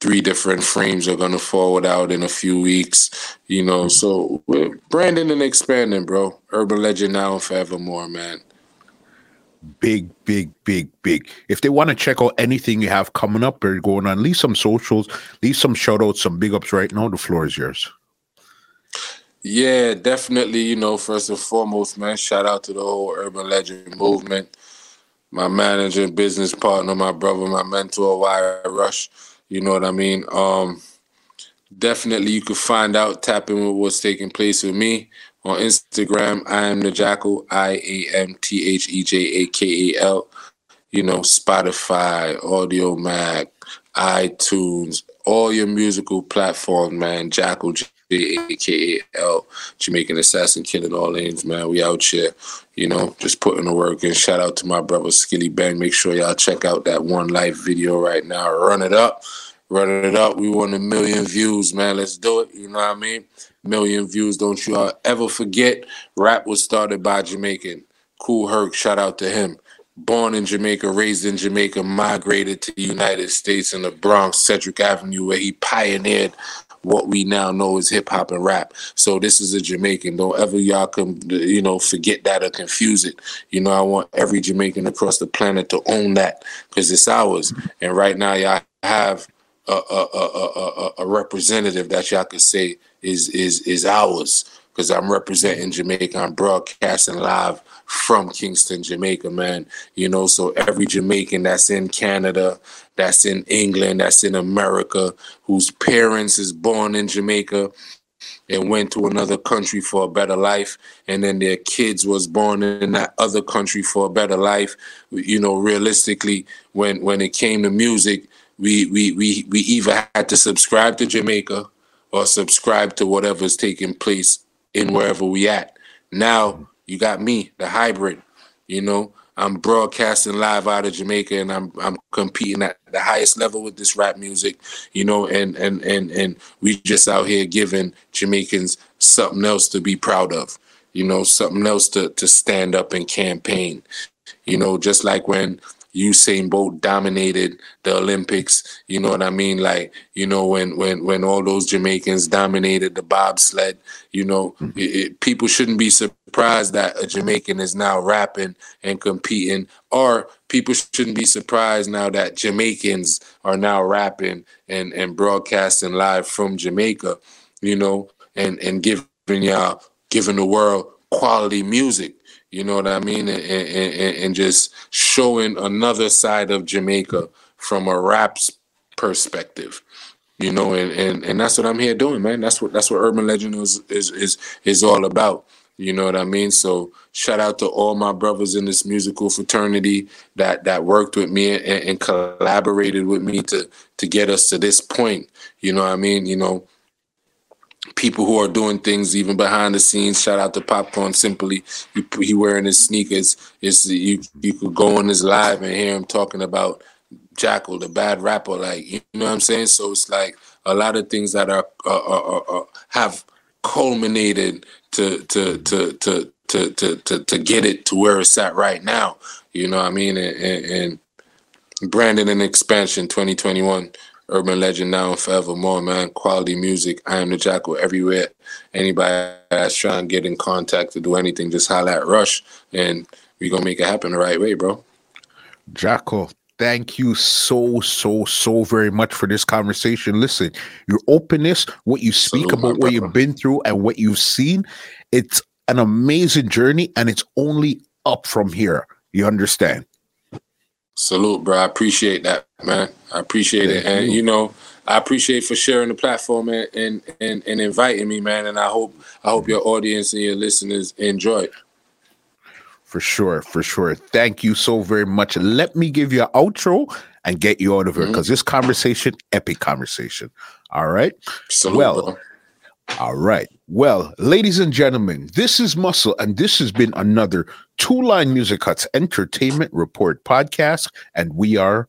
three different frames are gonna forward out in a few weeks. You know, mm-hmm. so we're branding and expanding, bro. Urban Legend now and forevermore, man. Big, big, big, big. If they want to check out anything you have coming up or going on, leave some socials, leave some shout outs, some big ups right now. The floor is yours. Yeah, definitely. You know, first and foremost, man, shout out to the whole Urban Legend movement. My manager, business partner, my brother, my mentor, Y Rush you know what I mean? Um, definitely, you could find out, tap in with what's taking place with me on Instagram. I am the Jackal, I A M T H E J A K A L. You know, Spotify, Audiomack, iTunes, all your musical platforms, man. Jackal, J A K A L, Jamaican Assassin, killing all lanes, man. We out here, you know, just putting the work in. Shout out to my brother Skillibeng. Make sure y'all check out that one life video right now. Run it up. Run it up. We want a million views, man. Let's do it. You know what I mean? Million views. Don't you all ever forget. Rap was started by Jamaican. Kool Herc, shout out to him. Born in Jamaica, raised in Jamaica, migrated to the United States in the Bronx, Sedgwick Avenue, where he pioneered what we now know as hip hop and rap. So this is a Jamaican. Don't ever y'all come, you know, forget that or confuse it. You know, I want every Jamaican across the planet to own that because it's ours. And right now, y'all have a, a, a, a, representative that y'all could say is is is ours because I'm representing Jamaica. I'm broadcasting live from Kingston, Jamaica, man. You know, so every Jamaican that's in Canada, that's in England, that's in America, whose parents is born in Jamaica and went to another country for a better life and then their kids was born in that other country for a better life you know realistically when when it came to music we we we we either had to subscribe to Jamaica or subscribe to whatever's taking place in wherever we at now you got me the hybrid you know? I'm broadcasting live out of Jamaica and I'm I'm competing at the highest level with this rap music, you know, and and and and we just out here giving Jamaicans something else to be proud of, you know, something else to to stand up and campaign. You know, just like when Usain Bolt dominated the Olympics. You know what I mean? Like, you know, when when when all those Jamaicans dominated the bobsled, you know, mm-hmm. it, it, people shouldn't be surprised that a Jamaican is now rapping and competing, or people shouldn't be surprised now that Jamaicans are now rapping and and broadcasting live from Jamaica, you know, and and giving y'all giving the world quality music you know what I mean? And, and, and just showing another side of Jamaica from a rap's perspective. You know, and, and, and that's what I'm here doing, man. That's what that's what Urban Legend is is is is all about. You know what I mean? So shout out to all my brothers in this musical fraternity that that worked with me and, and collaborated with me to to get us to this point. You know what I mean? You know, people who are doing things even behind the scenes. Shout out to Popcaan Simply. He, he wearing his sneakers. It's you you could go on his live and hear him talking about Jackal, the bad rapper. Like you know what I'm saying. So it's like a lot of things that are, are, are, are have culminated to to to to. To, to, to, to get it to where it's at right now. You know what I mean? And, and, and Brandon and Expansion 2021 Urban Legend now and forevermore, man. Quality music. I am the Jackal everywhere. Anybody that's trying to get in contact to do anything, just holler at Rush and we gonna make it happen the right way, bro. Jackal, thank you so, so, so very much for this conversation. Listen, your openness, what you speak Salute about, what you've been through, and what you've seen, it's an amazing journey and it's only up from here. You understand? Salute, bro. I appreciate that, man. I appreciate Thank it, and you. you know, I appreciate for sharing the platform and, and and and inviting me, man. And I hope I hope your audience and your listeners enjoy it. For sure, for sure. Thank you so very much. Let me give you an outro and get you out of here because mm-hmm. this conversation, epic conversation. All right. Salute, well, bro. all right. Well, ladies and gentlemen, this is Muscle, and this has been another Two Line Music Huts Entertainment Report podcast, and we are